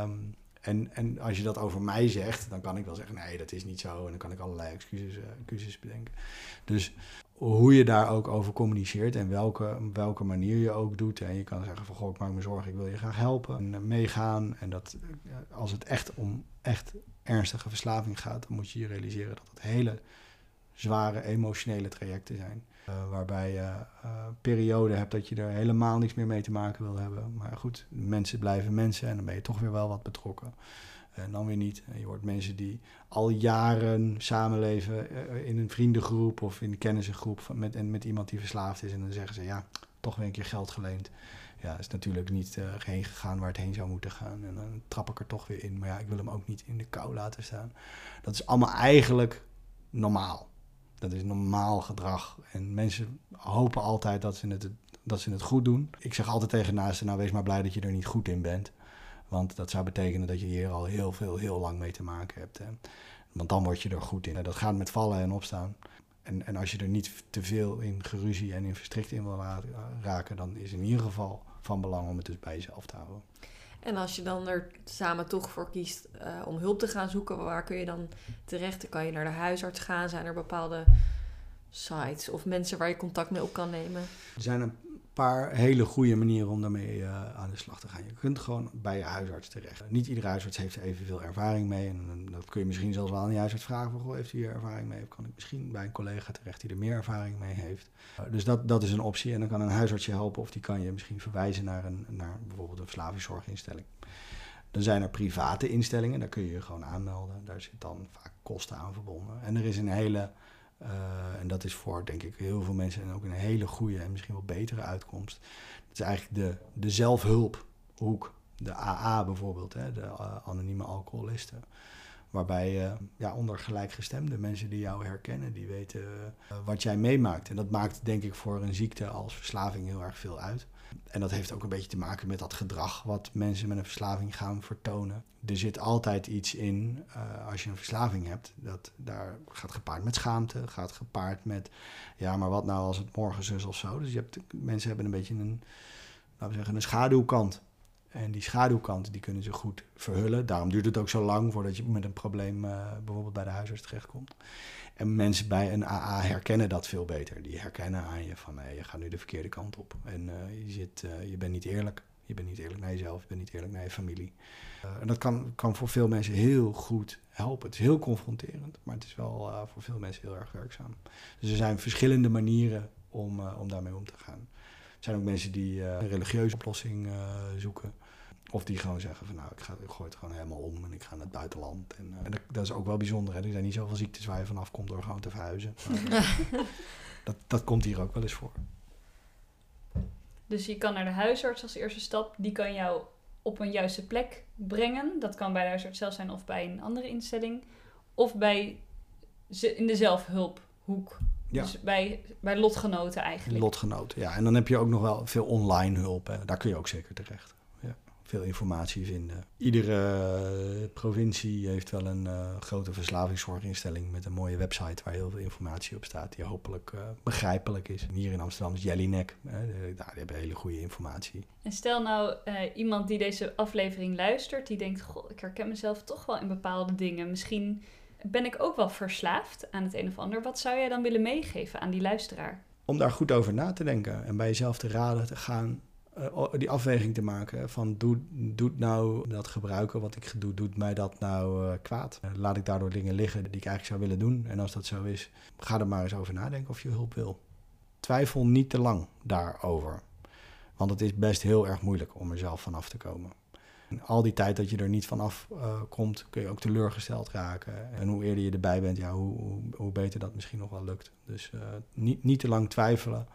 Um, en, en als je dat over mij zegt, dan kan ik wel zeggen: nee, dat is niet zo. En dan kan ik allerlei excuses, uh, excuses bedenken. Dus hoe je daar ook over communiceert en welke, welke manier je ook doet. En je kan zeggen: van goh, ik maak me zorgen, ik wil je graag helpen en uh, meegaan. En dat uh, als het echt om echt ernstige verslaving gaat, dan moet je je realiseren dat het hele zware emotionele trajecten zijn. Uh, waarbij je uh, perioden hebt dat je er helemaal niks meer mee te maken wil hebben. Maar goed, mensen blijven mensen en dan ben je toch weer wel wat betrokken. En dan weer niet. Je hoort mensen die al jaren samenleven uh, in een vriendengroep of in een kennissengroep van, met, met iemand die verslaafd is. En dan zeggen ze, ja, toch weer een keer geld geleend. Ja, is natuurlijk niet heen gegaan waar het heen zou moeten gaan. En dan trap ik er toch weer in. Maar ja, ik wil hem ook niet in de kou laten staan. Dat is allemaal eigenlijk normaal. Dat is normaal gedrag. En mensen hopen altijd dat ze het, dat ze het goed doen. Ik zeg altijd tegen naasten, nou wees maar blij dat je er niet goed in bent. Want dat zou betekenen dat je hier al heel veel, heel lang mee te maken hebt. Hè. Want dan word je er goed in. Dat gaat met vallen en opstaan. En, en als je er niet te veel in geruzie en in verstrikt in wil raken, dan is in ieder geval van belang om het dus bij jezelf te houden. En als je dan er samen toch voor kiest uh, om hulp te gaan zoeken, waar kun je dan terecht? Dan kan je naar de huisarts gaan. Zijn er bepaalde sites of mensen waar je contact mee op kan nemen? Er zijn een paar hele goede manieren om daarmee uh, aan de slag te gaan. Je kunt gewoon bij je huisarts terecht. Niet iedere huisarts heeft evenveel ervaring mee. En dat kun je misschien zelfs wel aan je huisarts vragen. Van, heeft u hier ervaring mee? Of kan ik misschien bij een collega terecht die er meer ervaring mee heeft? Uh, dus dat, dat is een optie. En dan kan een huisarts je helpen. Of die kan je misschien verwijzen naar, een, naar bijvoorbeeld een verslavingszorginstelling. Dan zijn er private instellingen. Daar kun je je gewoon aanmelden. Daar zit dan vaak kosten aan verbonden. En er is een hele... Uh, en dat is voor, denk ik, heel veel mensen en ook een hele goede en misschien wel betere uitkomst. Dat is eigenlijk de, de zelfhulphoek. De AA bijvoorbeeld, hè, de uh, anonieme alcoholisten. Waarbij uh, ja, onder gelijkgestemde mensen die jou herkennen, die weten wat jij meemaakt. En dat maakt denk ik voor een ziekte als verslaving heel erg veel uit. En dat heeft ook een beetje te maken met dat gedrag wat mensen met een verslaving gaan vertonen. Er zit altijd iets in uh, als je een verslaving hebt. Dat daar gaat gepaard met schaamte, gaat gepaard met ja, maar wat nou als het morgen zus of zo. Dus je hebt, mensen hebben een beetje een, laten we zeggen, een schaduwkant. En die schaduwkant die kunnen ze goed verhullen. Daarom duurt het ook zo lang voordat je met een probleem uh, bijvoorbeeld bij de huisarts terechtkomt. En mensen bij een AA herkennen dat veel beter. Die herkennen aan je van je gaat nu de verkeerde kant op. En uh, je, zit, uh, je bent niet eerlijk. Je bent niet eerlijk naar jezelf, je bent niet eerlijk naar je familie. en dat kan, kan voor veel mensen heel goed helpen. Het is heel confronterend, maar het is wel voor veel mensen heel erg werkzaam. Dus er zijn verschillende manieren om, om daarmee om te gaan. Er zijn ook mensen die een religieuze oplossing zoeken. Of die gewoon zeggen van nou, ik, ga, ik gooi het gewoon helemaal om en ik ga naar het buitenland. En, uh, en dat, dat, is ook wel bijzonder. Hè? Er zijn niet zoveel ziektes waar je vanaf komt door gewoon te verhuizen. <laughs> Maar, dat, dat komt hier ook wel eens voor. Dus je kan naar de huisarts als eerste stap. Die kan jou op een juiste plek brengen. Dat kan bij de huisarts zelf zijn of bij een andere instelling. Of bij in de zelfhulphoek. Ja. Dus bij, bij lotgenoten eigenlijk. Lotgenoten, ja. En dan heb je ook nog wel veel online hulp. Hè. Daar kun je ook zeker terecht veel informatie vinden. Iedere provincie heeft wel een uh, grote verslavingszorginstelling met een mooie website waar heel veel informatie op staat, die hopelijk uh, begrijpelijk is. En hier in Amsterdam is Jellinek, daar hebben hele goede informatie. En stel nou iemand die deze aflevering luistert, die denkt, goh, ik herken mezelf toch wel in bepaalde dingen. Misschien ben ik ook wel verslaafd aan het een of ander. Wat zou jij dan willen meegeven aan die luisteraar? Om daar goed over na te denken en bij jezelf te raden te gaan uh, die afweging te maken van doet, nou dat gebruiken wat ik doe, doet mij dat nou uh, kwaad? Uh, laat ik daardoor dingen liggen die ik eigenlijk zou willen doen? En als dat zo is, ga er maar eens over nadenken of je hulp wil. Twijfel niet te lang daarover. Want het is best heel erg moeilijk om er zelf vanaf te komen. En al die tijd dat je er niet vanaf komt, kun je ook teleurgesteld raken. En hoe eerder je erbij bent, ja, hoe, hoe, hoe beter dat misschien nog wel lukt. Dus niet, niet te lang twijfelen.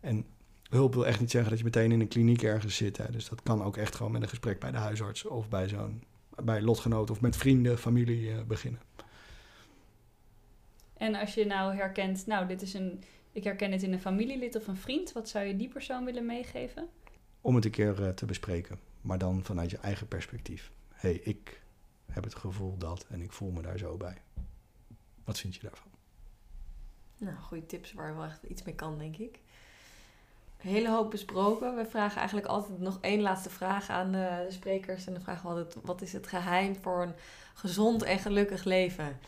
En hulp wil echt niet zeggen dat je meteen in een kliniek ergens zit. Hè. Dus dat kan ook echt gewoon met een gesprek bij de huisarts of bij zo'n bij lotgenoten of met vrienden, familie uh, beginnen. En als je nou herkent, nou, dit is een, ik herken het in een familielid of een vriend, wat zou je die persoon willen meegeven? Om het een keer uh, te bespreken, maar dan vanuit je eigen perspectief. Hé, hey, ik heb het gevoel dat en ik voel me daar zo bij. Wat vind je daarvan? Nou, goede tips waar wel echt iets mee kan, denk ik hele hoop besproken. We vragen eigenlijk altijd nog één laatste vraag aan de sprekers. En dan vragen we altijd, wat is het geheim voor een gezond en gelukkig leven?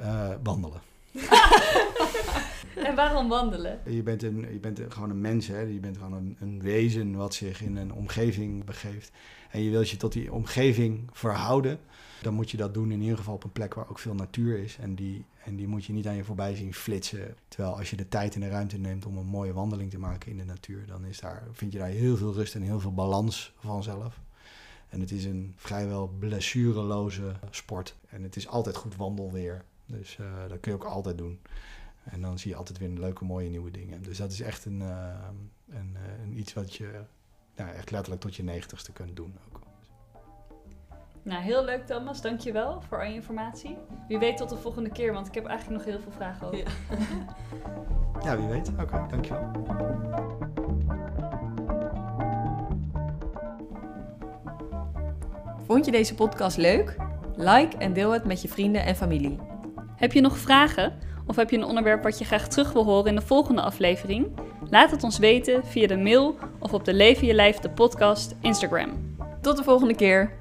Uh, wandelen. <laughs> en waarom wandelen? Je bent, een, je bent gewoon een mens, hè? je bent gewoon een, een wezen wat zich in een omgeving begeeft. En je wilt je tot die omgeving verhouden. Dan moet je dat doen in ieder geval op een plek waar ook veel natuur is. En die, en die moet je niet aan je voorbij zien flitsen. Terwijl als je de tijd en de ruimte neemt om een mooie wandeling te maken in de natuur, dan is daar, vind je daar heel veel rust en heel veel balans vanzelf. En het is een vrijwel blessureloze sport. En het is altijd goed wandelweer. Dus uh, dat kun je ook altijd doen. En dan zie je altijd weer leuke, mooie nieuwe dingen. Dus dat is echt een, uh, een, uh, een, iets wat je nou, echt letterlijk tot je negentigste kunt doen ook. Nou, heel leuk Thomas. Dankjewel voor al je informatie. Wie weet tot de volgende keer, want ik heb eigenlijk nog heel veel vragen over. Ja, <laughs> ja wie weet. Oké, okay, dankjewel. Vond je deze podcast leuk? Like en deel het met je vrienden en familie. Heb je nog vragen? Of heb je een onderwerp wat je graag terug wil horen in de volgende aflevering? Laat het ons weten via de mail of op de Leven Je Lijf de podcast Instagram. Tot de volgende keer!